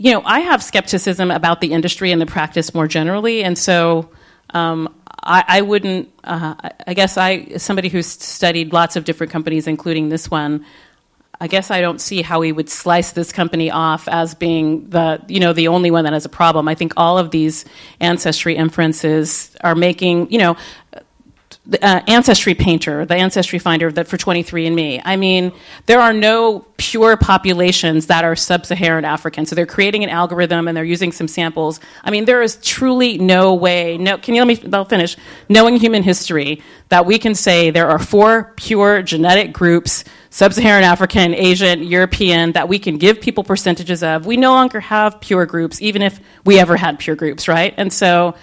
You know, I have skepticism about the industry and the practice more generally, and so um, I, I, wouldn't. Uh, I guess I, somebody who's studied lots of different companies, including this one, I guess I don't see how we would slice this company off as being the you know the only one that has a problem. I think all of these ancestry inferences are making you know uh, ancestry painter, the ancestry finder that for 23andMe. I mean, there are no pure populations that are sub-Saharan African. So they're creating an algorithm and they're using some samples. I mean, there is truly no way. No, can you let me? I'll finish. Knowing human history, that we can say there are four pure genetic groups: sub-Saharan African, Asian, European, that we can give people percentages of. We no longer have pure groups, even if we ever had pure groups, right? And so.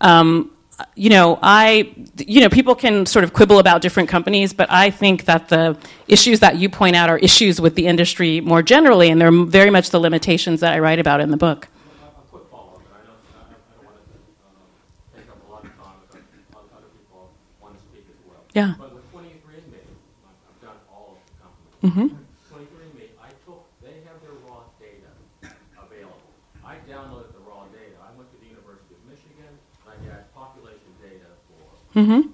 Um, you know, I, you know, people can sort of quibble about different companies, but I think that the issues that you point out are issues with the industry more generally, and they're very much the limitations that I write about in the book. A quick mm-hmm follow-up, and I know I don't want to uh, take up a lot of time because other people want to speak as well. Yeah. But with 23andMe, I've done all of the companies. Mm-hmm. 23andMe, I took, they have their raw data available. I downloaded the raw data. I went to the University of Michigan. I got population data for Mm-hmm. the uh,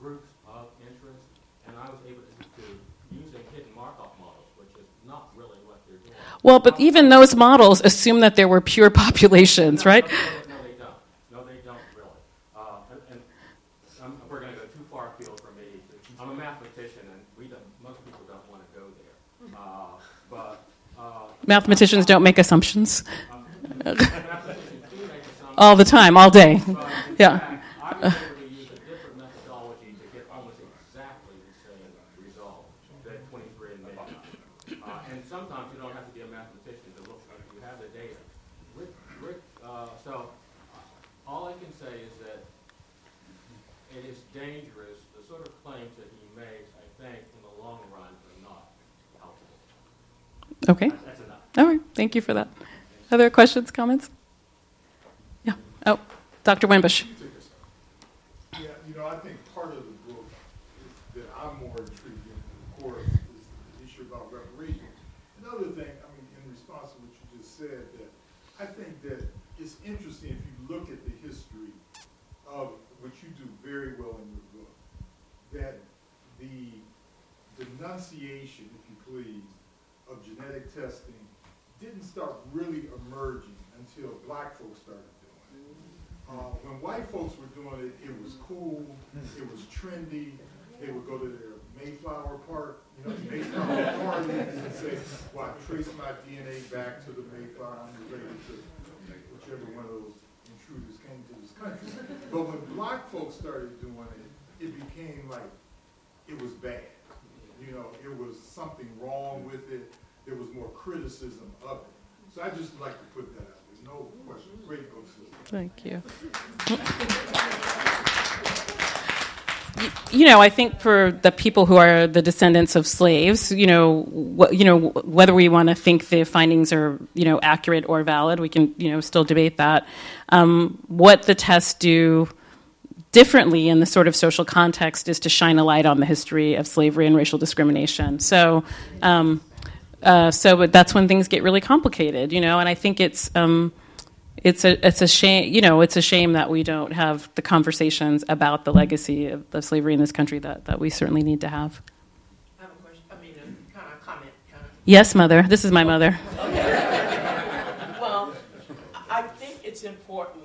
groups of interest, and I was able to, to hidden Markov models, which is not really what they're doing. Well, but even those models assume that there were pure populations, right? No, no, no, they don't. No, they don't really. Uh, and, and um, we're going to go too far afield for me. I'm a mathematician, and we don't, most people don't want to go there. Uh, but uh, Mathematicians don't make assumptions mathematicians do make assumptions. all the time, all day. Yeah. fact, I was able to use a different methodology to get almost exactly the same result that 23andMe got. Uh, and sometimes you don't have to be a mathematician to look like you have the data. Rick, Rick, uh, so uh, all I can say is that it is dangerous. The sort of claims that he makes, I think, in the long run, are not helpful. Okay. All right. Thank you for that. Other questions, comments? Yeah. Oh, Dr. Wimbush. Yeah, you know, I think part of the book that I'm more intrigued in, of course, is the issue about reparations. Another thing, I mean, in response to what you just said, that I think that it's interesting if you look at the history of, what you do very well in your book, that the denunciation, if you please, of genetic testing didn't start really emerging until black folks started doing it. Uh, when white folks were doing it, it was cool, it was trendy. They would go to their Mayflower Park, you know, Mayflower parties and say, well, I traced my DNA back to the Mayflower, I'm related to whichever one of those intruders came to this country. But when black folks started doing it, it became like, it was bad. You know, it was something wrong with it. There was more criticism of it. So I just like to put that out there. No question. Great book. Thank you. You know, I think for the people who are the descendants of slaves, you know, wh- you know, whether we want to think the findings are, you know, accurate or valid, we can, you know, still debate that. Um, what the tests do differently in the sort of social context is to shine a light on the history of slavery and racial discrimination. So, um, uh, so that's when things get really complicated, you know. And I think it's um, it's a it's a shame you know it's a shame that we don't have the conversations about the legacy of, of slavery in this country that, that we certainly need to have. I have a question. I mean, a kind of comment. Kind of. Yes, mother. This is my mother. Well, I think it's important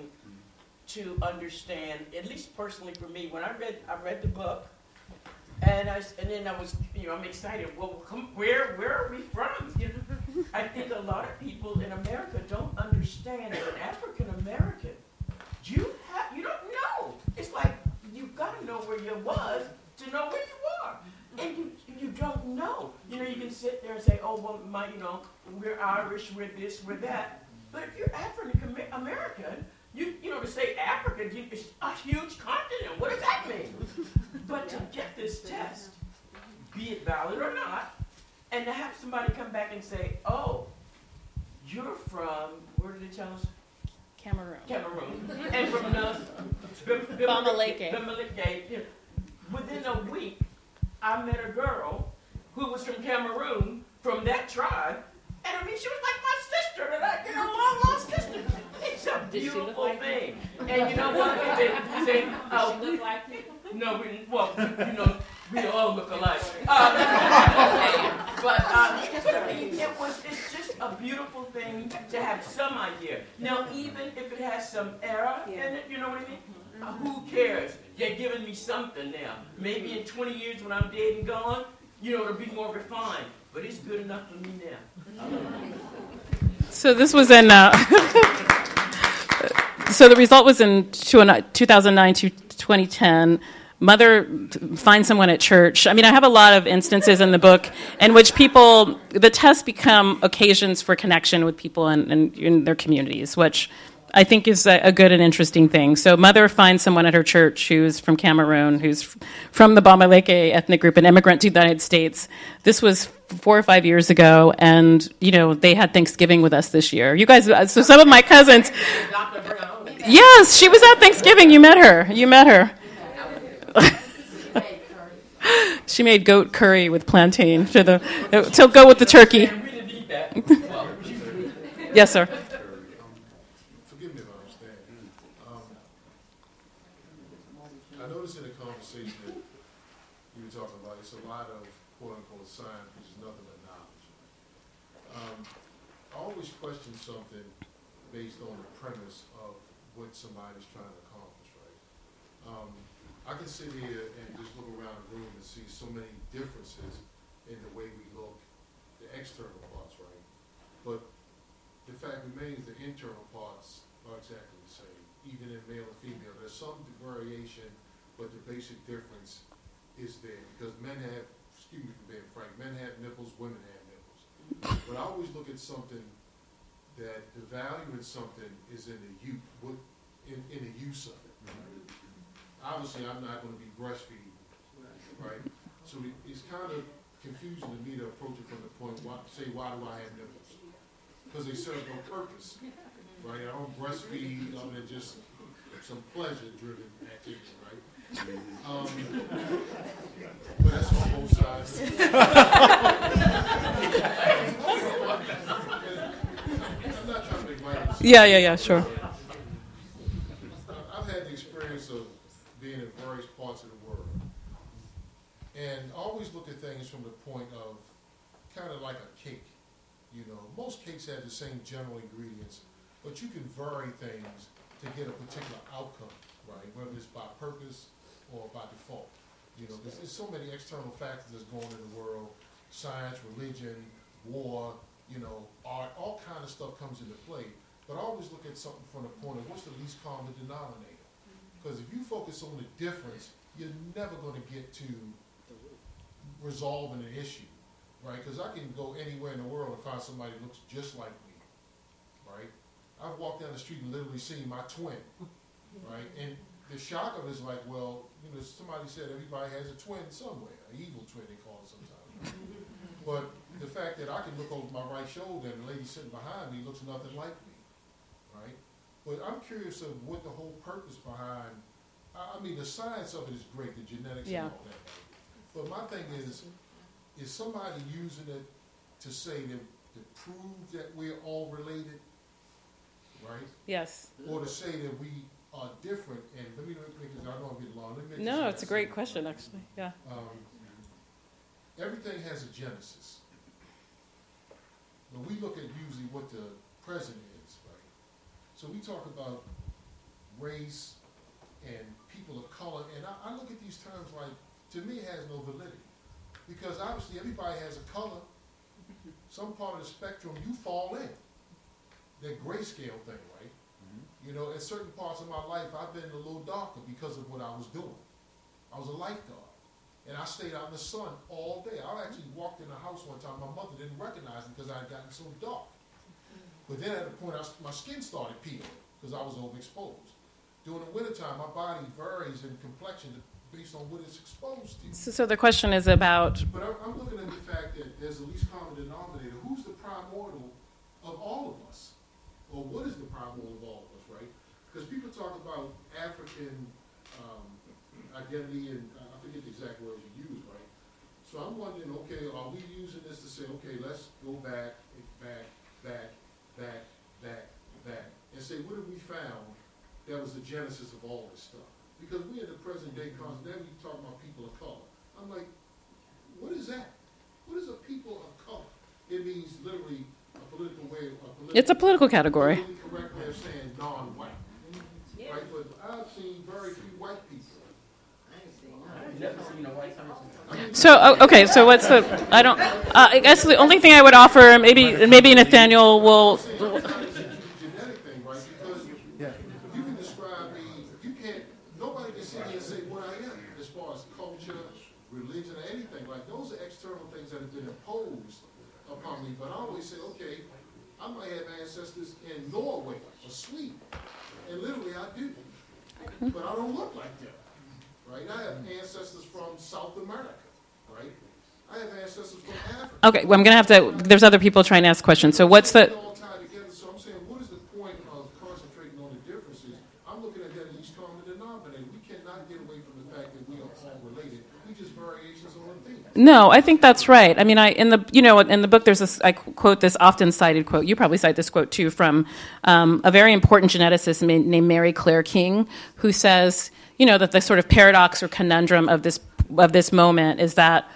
to understand, at least personally for me, when I read I read the book, and I and then I was you know I'm excited. Well, come, where where are we from? You know, I think a lot of people in America don't understand as an African American, you have you don't know. It's like you've got to know where you was to know where you are, and you you don't know. You know, you can sit there and say, oh well, my you know we're Irish, we're this, we're that. But if you're African American, you you know to say Africa it's a huge continent. What does that mean? But to get this test, be it valid or not, and to have somebody come back and say, oh, you're from where did it tell us? Cameroon. Cameroon. and from the Bamileke. Bamileke, Within a week, I met a girl who was from Cameroon, from that tribe, and I mean, she was like It's a beautiful thing. And you know what? They, they, uh, no, we, well, you know, we all look alike. Um, but um, it was, it's just a beautiful thing to have some idea. Now, even if it has some error in it, you know what I mean? Uh, who cares? You're giving me something now. Maybe in 20 years when I'm dead and gone, you know, it'll be more refined. But it's good enough for me now. So this was in. Uh, so the result was in 2009 uh, to 2010. Mother finds someone at church. I mean, I have a lot of instances in the book in which people, the tests become occasions for connection with people in, in, in their communities, which I think is a, a good and interesting thing. So, mother finds someone at her church who's from Cameroon, who's from the Bamileke ethnic group, an immigrant to the United States. This was four or five years ago, and you know they had Thanksgiving with us this year. You guys, uh, so some of my cousins. Yes, she was at Thanksgiving. You met her. You met her. she made goat curry with plantain to the to go with the turkey. Yes, sir. forgive me if I understand. Um, I noticed in the conversation that you were talking about, it's a lot of quote-unquote science, which is nothing but knowledge. Um, I always question something based on the premise of what somebody's trying to accomplish, right? Um, I can sit here and just look around the room and see so many differences in the way we look, the external parts, right? But the fact remains the internal parts are exactly the same, even in male and female. There's some variation, but the basic difference is there because men have, excuse me for being frank, men have nipples, women have nipples. But I always look at something that the value in something is in the use, what, in, in the use of it. Obviously, I'm not going to be breastfeeding, right? So it, it's kind of confusing to me to approach it from the point, why, say, why do I have nipples? because they serve no purpose, right? I don't breastfeed other than just some pleasure-driven activity, right? Um, but that's on both sides. I'm not trying to make light. Yeah, yeah, yeah. Sure. I've had the experience of being in various parts of the world. And always look at things from the point of kind of like a cake. You know, most cakes have the same general ingredients, but you can vary things to get a particular outcome, right? Whether it's by purpose or by default. You know, there's, there's so many external factors that's going in the world, science, religion, war, you know, art, all kind of stuff comes into play. But I always look at something from the point of what's the least common denominator. Mm-hmm. Because if you focus on the difference, you're never going to get to resolving an issue, right? Because I can go anywhere in the world and find somebody that looks just like me, right? I've walked down the street and literally seen my twin, right? And the shock of it is like, well, you know, somebody said everybody has a twin somewhere, an evil twin they call it sometimes. but the fact that I can look over my right shoulder and the lady sitting behind me looks nothing like me, right? But I'm curious of what the whole purpose behind. I, I mean, the science of it is great, the genetics Yeah. and all that. But my thing is, is somebody using it to say that to prove that we're all related? Right? Yes. Or to say that we are different, and let me make this, I don't know I'm getting long, let me make No, it's a great question, actually. Yeah. Um, everything has a genesis. When we look at usually what the present is, right? So we talk about race and people of color, and I, I look at these terms like, to me, it has no validity. Because obviously everybody has a color. Some part of the spectrum you fall in. That grayscale thing, right? Mm-hmm. You know, at certain parts of my life, I've been a little darker because of what I was doing. I was a lifeguard. And I stayed out in the sun all day. I actually walked in the house one time. My mother didn't recognize me because I had gotten so dark. Mm-hmm. But then at a point, I, s- my skin started peeling because I was overexposed. During the wintertime, my body varies in complexion based on what it's exposed to. So, so the question is about But I'm, I'm looking at the fact that there's the least common denominator. Who's the primordial of all of us? Or what is the problem with all of us, right? Because people talk about African um, identity, and uh, I forget the exact words you use, right? So I'm wondering, okay, are we using this to say, okay, let's go back, back, back, back, back, back, and say, what have we found that was the genesis of all this stuff? Because we in the present day then we talk about people of color. I'm like, what is that? What is a people of color? It means literally political way, a political. it's a political category. correct way of saying non-white. Right, but I've seen very few white people. Never seen a white person. So okay, so what's the? I don't. Uh, I guess the only thing I would offer, maybe maybe Nathaniel will. It's a genetic thing, right? Because you can describe me, you can't, nobody can sit here and say what I am as far as culture, religion, or anything. Like, those are external things that have been imposed upon me. But I always say, okay, I might have ancestors in Norway or Sweden. And literally I do. But I don't look like them, right? I have ancestors from South America, right? I have ancestors from Africa. Okay, well, I'm gonna have to. There's other people trying to ask questions. So what's the? It all tied together, so I'm saying, what is the point of concentrating on the differences? I'm looking at that least common denominator. We cannot get away from the fact that we are all related. We just variations on one thing. No, I think that's right. I mean, I in the you know in the book there's this I quote this often cited quote. You probably cite this quote too from um, a very important geneticist named Mary-Claire King, who says you know that the sort of paradox or conundrum of this of this moment is that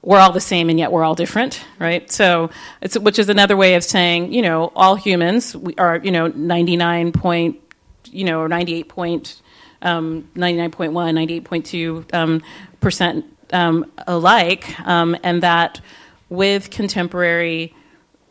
we're all the same and yet we're all different, right? So it's which is another way of saying you know all humans we are you know 99 point you know or 98 point um, 99.1 98.2 um, percent um, alike um, and that with contemporary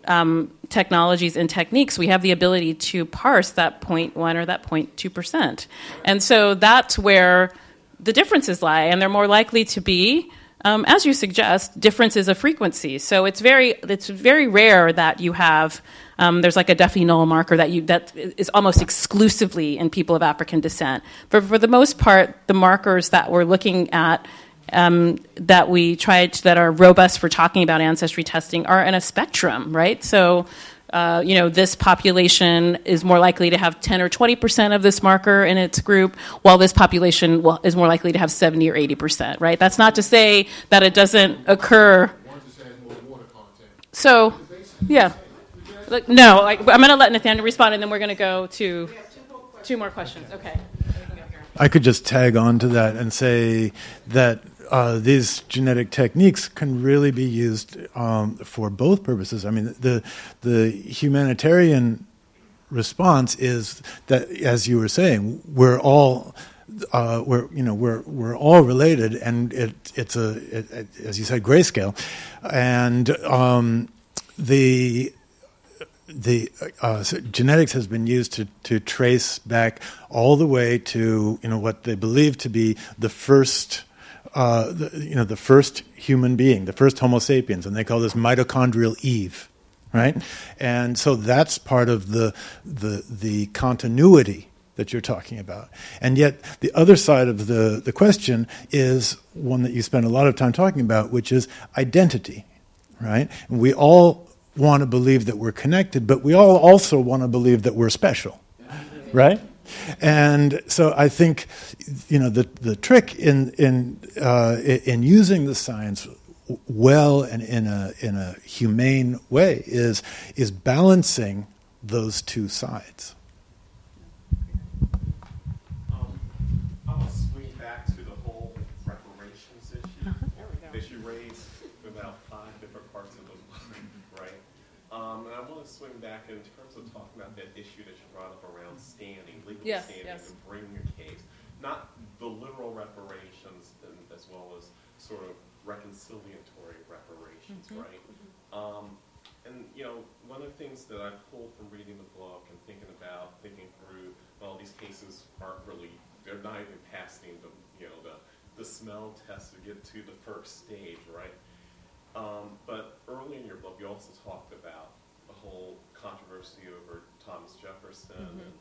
um, technologies and techniques, we have the ability to parse that 0.1 or that 0.2 percent, and so that's where the differences lie, and they're more likely to be, um, as you suggest, differences of frequency. So it's very it's very rare that you have um, there's like a Duffy null marker that you that is almost exclusively in people of African descent. But for the most part, the markers that we're looking at um, that we tried to, that are robust for talking about ancestry testing are in a spectrum, right? So, uh, you know, this population is more likely to have 10 or 20 percent of this marker in its group, while this population will, is more likely to have 70 or 80 percent, right? That's not to say that it doesn't occur. So, yeah. Look, no, I, I'm going to let Nathaniel respond, and then we're going to go to two more questions. Okay. I could just tag on to that and say that uh, these genetic techniques can really be used um, for both purposes. I mean, the the humanitarian response is that, as you were saying, we're all. Uh, we're you know we're we're all related, and it it's a it, it, as you said grayscale, and um, the the uh, so genetics has been used to, to trace back all the way to you know what they believe to be the first uh, the, you know the first human being, the first Homo sapiens, and they call this mitochondrial Eve, right? And so that's part of the the the continuity that you're talking about. And yet the other side of the the question is one that you spend a lot of time talking about, which is identity, right? And we all want to believe that we're connected, but we all also want to believe that we're special, right? And so I think, you know, the the trick in in uh, in using the science well and in a in a humane way is is balancing those two sides. swing back in terms of talking about that issue that you brought up around standing, legal Yes, standing, yes. and bringing your case. Not the literal reparations, and, as well as sort of reconciliatory reparations, Mhm. right? Um, and you know, one of the things that I pulled from reading the book and thinking about, thinking through, well, these cases aren't really, they're not even passing the, you know, the, the smell test to get to the first stage, right? Um, but early in your book, you also talked about the whole controversy over Thomas Jefferson and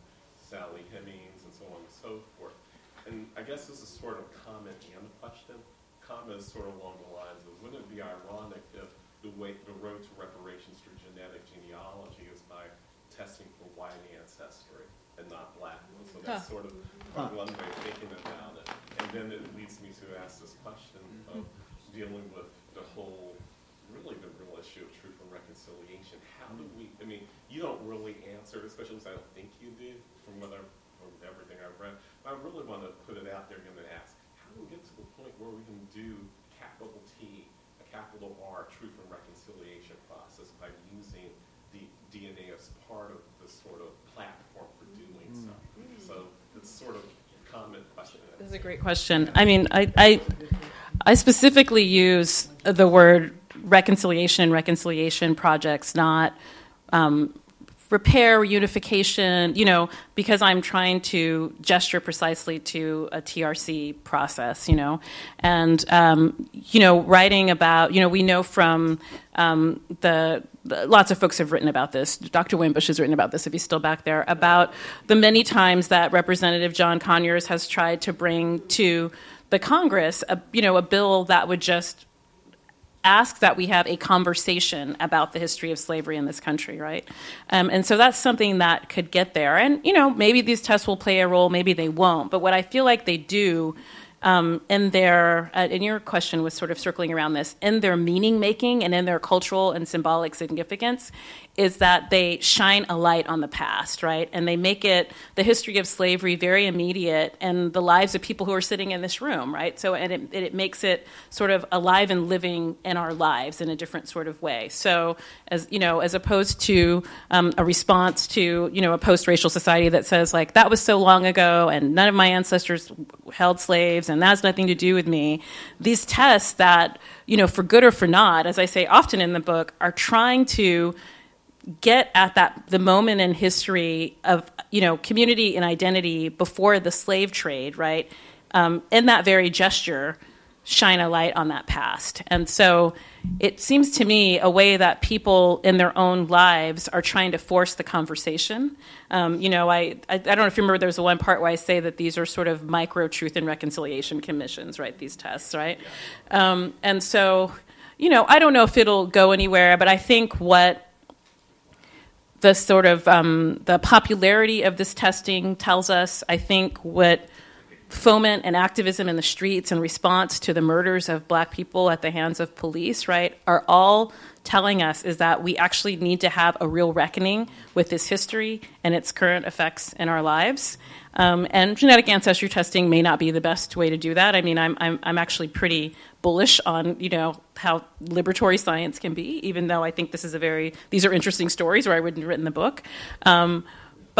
Sally Hemings and so on and so forth. And I guess this is sort of comment and a question. Comment is sort of along the lines of, wouldn't it be ironic if the way the road to reparations through genetic genealogy is by testing for white ancestry and not black ones? So that's Huh. sort of one way of thinking about it. And then it leads me to ask this question of dealing with the whole, really the real issue of truth and reconciliation. How do we, I mean, you don't really answer, especially because I don't think you do from what I've, from everything I've read. But I really want to put it out there again and ask, how do we get to the point where we can do capital T, a capital R, truth and reconciliation process by using the DNA as part of the sort of platform for doing so? So it's sort of a comment question. This is a great question. I mean, I, I, I specifically use the word reconciliation and reconciliation projects, not um, repair, unification, you know, because I'm trying to gesture precisely to a TRC process, you know. And, um, you know, writing about, you know, we know from um, the, the, lots of folks have written about this. Dr. Wimbush has written about this, if he's still back there, about the many times that Representative John Conyers has tried to bring to the Congress, a, you know, a bill that would just ask that we have a conversation about the history of slavery in this country, right? Um, and so that's something that could get there. And, you know, maybe these tests will play a role, maybe they won't. But what I feel like they do um, in their, uh, and your question was sort of circling around this, in their meaning making and in their cultural and symbolic significance, is that they shine a light on the past, right? And they make it the history of slavery very immediate and the lives of people who are sitting in this room, right? So, and it, it makes it sort of alive and living in our lives in a different sort of way. So, as you know, as opposed to um, a response to you know a post-racial society that says like that was so long ago and none of my ancestors held slaves and that has nothing to do with me. These tests that you know, for good or for not, as I say often in the book, are trying to get at that the moment in history of you know community and identity before the slave trade, right? Um, in that very gesture, shine a light on that past, and so it seems to me a way that people in their own lives are trying to force the conversation. Um, you know, I, I I don't know if you remember there was one part where I say that these are sort of micro truth and reconciliation commissions, right? These tests, right? Um, and so, you know, I don't know if it'll go anywhere, but I think what the sort of um, the popularity of this testing tells us. I think what foment and activism in the streets in response to the murders of black people at the hands of police, right, are all telling us is that we actually need to have a real reckoning with this history and its current effects in our lives. Um, and genetic ancestry testing may not be the best way to do that. I mean, I'm, I'm, I'm actually pretty bullish on, you know, how liberatory science can be, even though I think this is a very, these are interesting stories or I wouldn't have written the book. Um,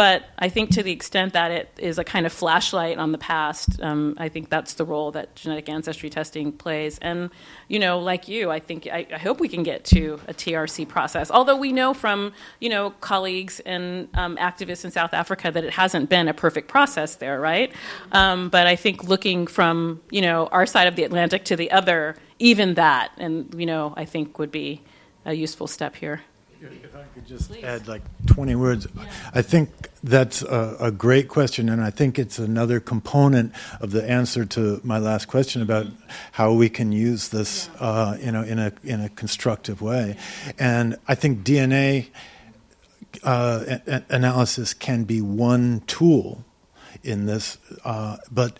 but I think to the extent that it is a kind of flashlight on the past, um, I think that's the role that genetic ancestry testing plays. And, you know, like you, I think, I, I hope we can get to a TRC process. Although we know from, you know, colleagues and um, activists in South Africa that it hasn't been a perfect process there, right? Um, but I think looking from, you know, our side of the Atlantic to the other, even that, and, you know, I think would be a useful step here. If I could just Please. add like 20 words. I think that's a, a great question, and I think it's another component of the answer to my last question about how we can use this, uh, you know, in a in a constructive way. And I think DNA uh, a- analysis can be one tool in this, uh, but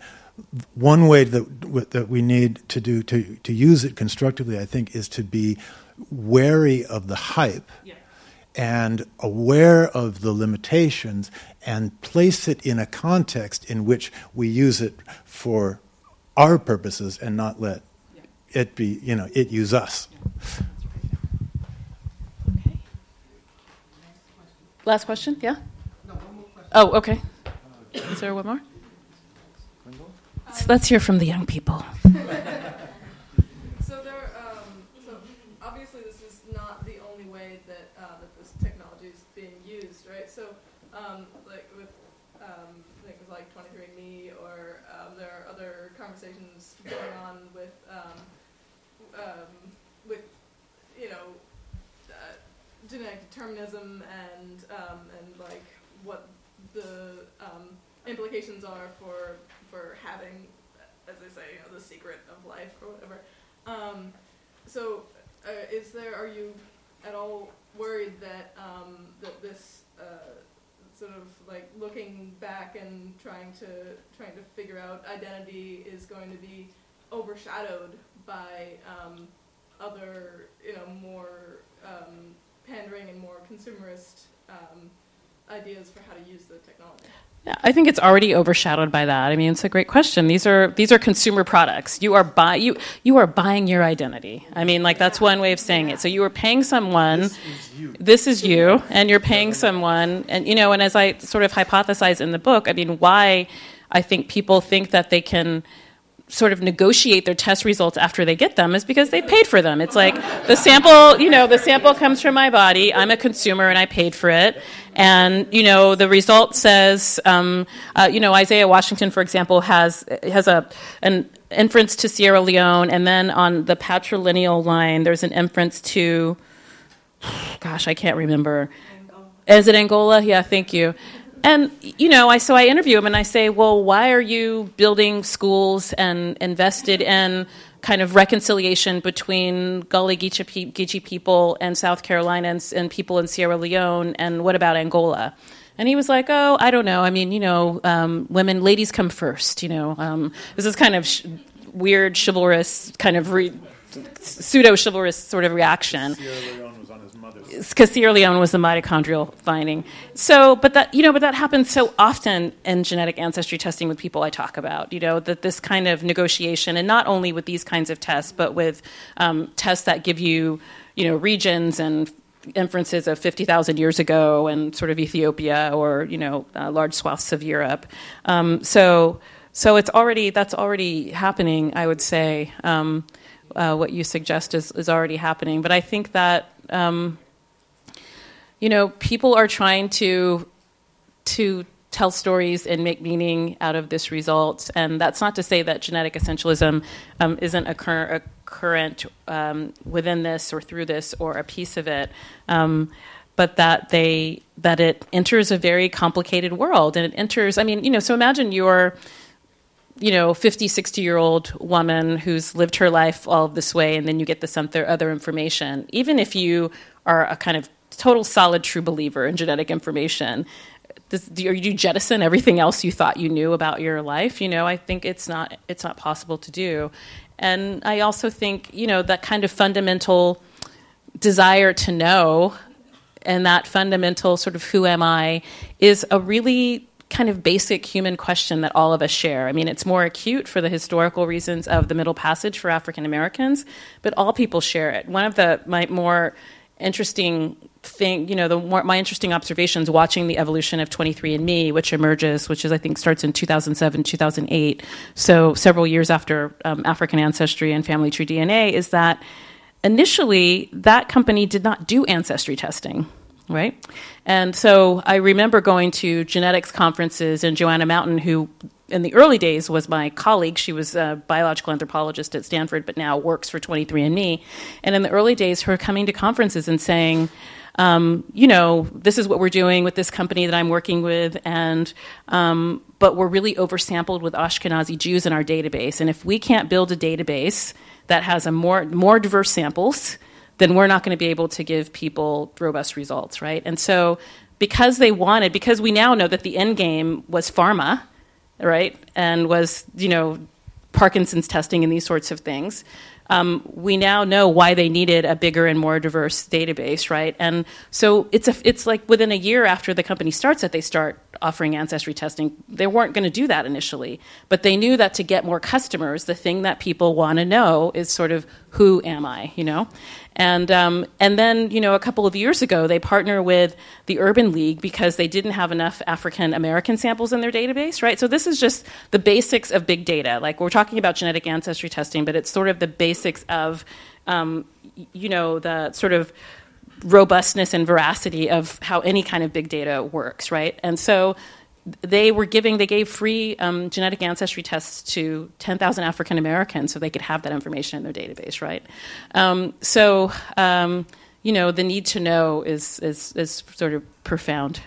one way that that we need to do to to use it constructively, I think, is to be wary of the hype and aware of the limitations and place it in a context in which we use it for our purposes and not let it be, you know, it use us. Okay. Last question? Yeah? No, one more question. Oh, okay. Is there one more? So let's hear from the young people. so there, um, so obviously this is not the only way that uh, that this technology is being used, right? So, um, like with um, things like 23andMe, or um, there are other conversations going on with um, um, with you know uh, genetic determinism and um, and like what the implications are for for having, as I say, you know, the secret of life or whatever. Um, so, uh, is there? Are you at all worried that um, that this uh, sort of like looking back and trying to trying to figure out identity is going to be overshadowed by um, other, you know, more um, pandering and more consumerist um, ideas for how to use the technology? Yeah, I think it's already overshadowed by that. I mean, it's a great question. These are these are consumer products. You are buy you you are buying your identity. I mean, like that's one way of saying it. So you are paying someone. This is you. This is you, and you're paying someone. And you know, and as I sort of hypothesize in the book, I mean, why I think people think that they can sort of negotiate their test results after they get them is because they paid for them. It's like the sample, you know, the sample comes from my body. I'm a consumer and I paid for it. And you know, the result says, um, uh, you know, Isaiah Washington, for example, has has a an inference to Sierra Leone, and then on the patrilineal line, there's an inference to, gosh, I can't remember. Angola. Is it Angola? Yeah, thank you. And you know, I so I interview him and I say, "Well, why are you building schools and invested in kind of reconciliation between Gullah Geechee people and South Carolina and, and, people in Sierra Leone, and what about Angola?" And he was like, "Oh, I don't know. I mean, you know, um, women, ladies come first. You know, um, this is kind of sh- weird, chivalrous, kind of re- pseudo chivalrous sort of reaction." Because Sierra Leone was the mitochondrial finding. So, but that you know, but that happens so often in genetic ancestry testing with people I talk about. You know, that this kind of negotiation, and not only with these kinds of tests, but with um, tests that give you, you know, regions and inferences of 50,000 years ago and sort of Ethiopia or you know uh, large swaths of Europe. Um, so, so it's already that's already happening. I would say. Um, uh, what you suggest is, is already happening, but I think that um, you know, people are trying to to tell stories and make meaning out of this result. And that's not to say that genetic essentialism um, isn't a, cur- a current um, within this or through this or a piece of it. Um, but that they that it enters a very complicated world and it enters i mean you know so imagine you're you know 50 60 year old woman who's lived her life all this way and then you get this other, information. Even if you are a kind of total solid true believer in genetic information this, do you jettison everything else you thought you knew about your life? You know i think it's not it's not possible to do. And i also think you know that kind of fundamental desire to know and that fundamental sort of who am i is a really kind of basic human question that all of us share. I mean, it's more acute for the historical reasons of the Middle Passage for African Americans, but all people share it. One of the my more interesting thing, you know, the more, my interesting observations watching the evolution of 23andMe, which emerges, which is I think starts in 2007, 2008, so several years after um, African Ancestry and Family Tree DNA, is that initially that company did not do ancestry testing. Right? And so I remember going to genetics conferences, and Joanna Mountain, who in the early days was my colleague. She was a biological anthropologist at Stanford, but now works for 23andMe. And in the early days, her coming to conferences and saying, um, you know, this is what we're doing with this company that I'm working with, and um, but we're really oversampled with Ashkenazi Jews in our database. And if we can't build a database that has a more more diverse samples, then we're not going to be able to give people robust results, right? And so, because they wanted, because we now know that the end game was pharma right? And was, you know, Parkinson's testing and these sorts of things. Um, we now know why they needed a bigger and more diverse database, right? And so it's a, it's like within a year after the company starts that they start offering ancestry testing. They weren't going to do that initially, but they knew that to get more customers, the thing that people want to know is sort of who am I, you know? And um, and then you know a couple of years ago they partner with the Urban League because they didn't have enough African American samples in their database, right? So this is just the basics of big data. Like we're talking about genetic ancestry testing, but it's sort of the basics of um, you know the sort of robustness and veracity of how any kind of big data works, right? And so they were giving they gave free um, genetic ancestry tests to 10,000 African Americans so they could have that information in their database, right? Um, so um, you know the need to know is is, is sort of profound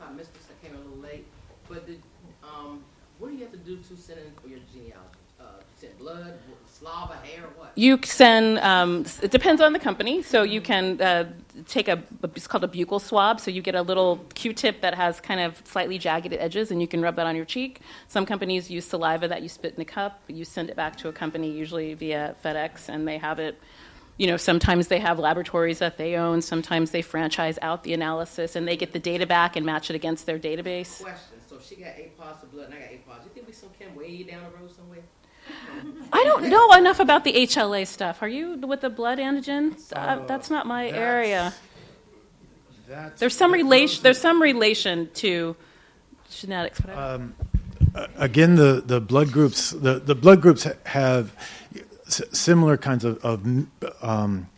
if I missed this. I came a little late, but did, um, what do you have to do to send in for your genealogy? Uh, send blood, slob, a hair, what? You send. Um, it depends on the company. So you can uh, take a. It's called a buccal swab. So you get a little Q-tip that has kind of slightly jagged edges, and you can rub that on your cheek. Some companies use saliva that you spit in a cup. You send it back to a company, usually via FedEx, and they have it. You know, sometimes they have laboratories that they own. Sometimes they franchise out the analysis, and they get the data back and match it against their database. Question. So she got A positive blood and I got A positive, you think we some can way down the road somewhere? I don't know enough about the HLA stuff. Are you with the blood antigen? Uh, that's not my that's- area. That's, There's some relation. There's some relation to genetics. Um, again, the, the blood groups the, the blood groups have similar kinds of, of um,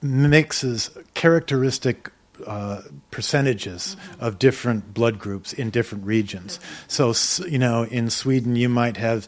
mixes, characteristic uh, percentages of different blood groups in different regions. So, you know, in Sweden, you might have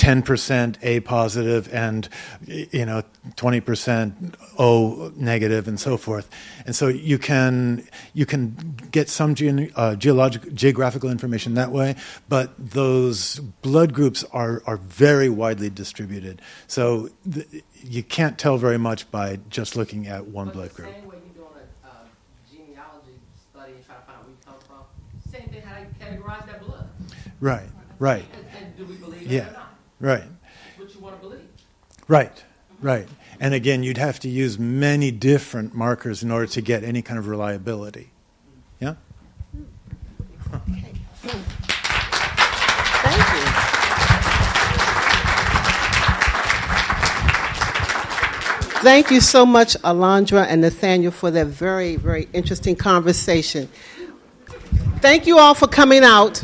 10% A positive and, you know, 20% O negative and so forth. And so you can, you can get some gene, uh, geologic, geographical information that way, but those blood groups are, are very widely distributed. So th- you can't tell very much by just looking at one But blood group. same way you're doing a genealogy study and trying to find out where you come from, same thing how you categorize that blood. Right, right, And, and do we believe it Yeah. Or not? right. What you want to believe. Right, right. And again, you'd have to use many different markers in order to get any kind of reliability. Yeah? Thank you. Thank you so much, Alondra and Nathaniel, for that very, very interesting conversation. Thank you all for coming out.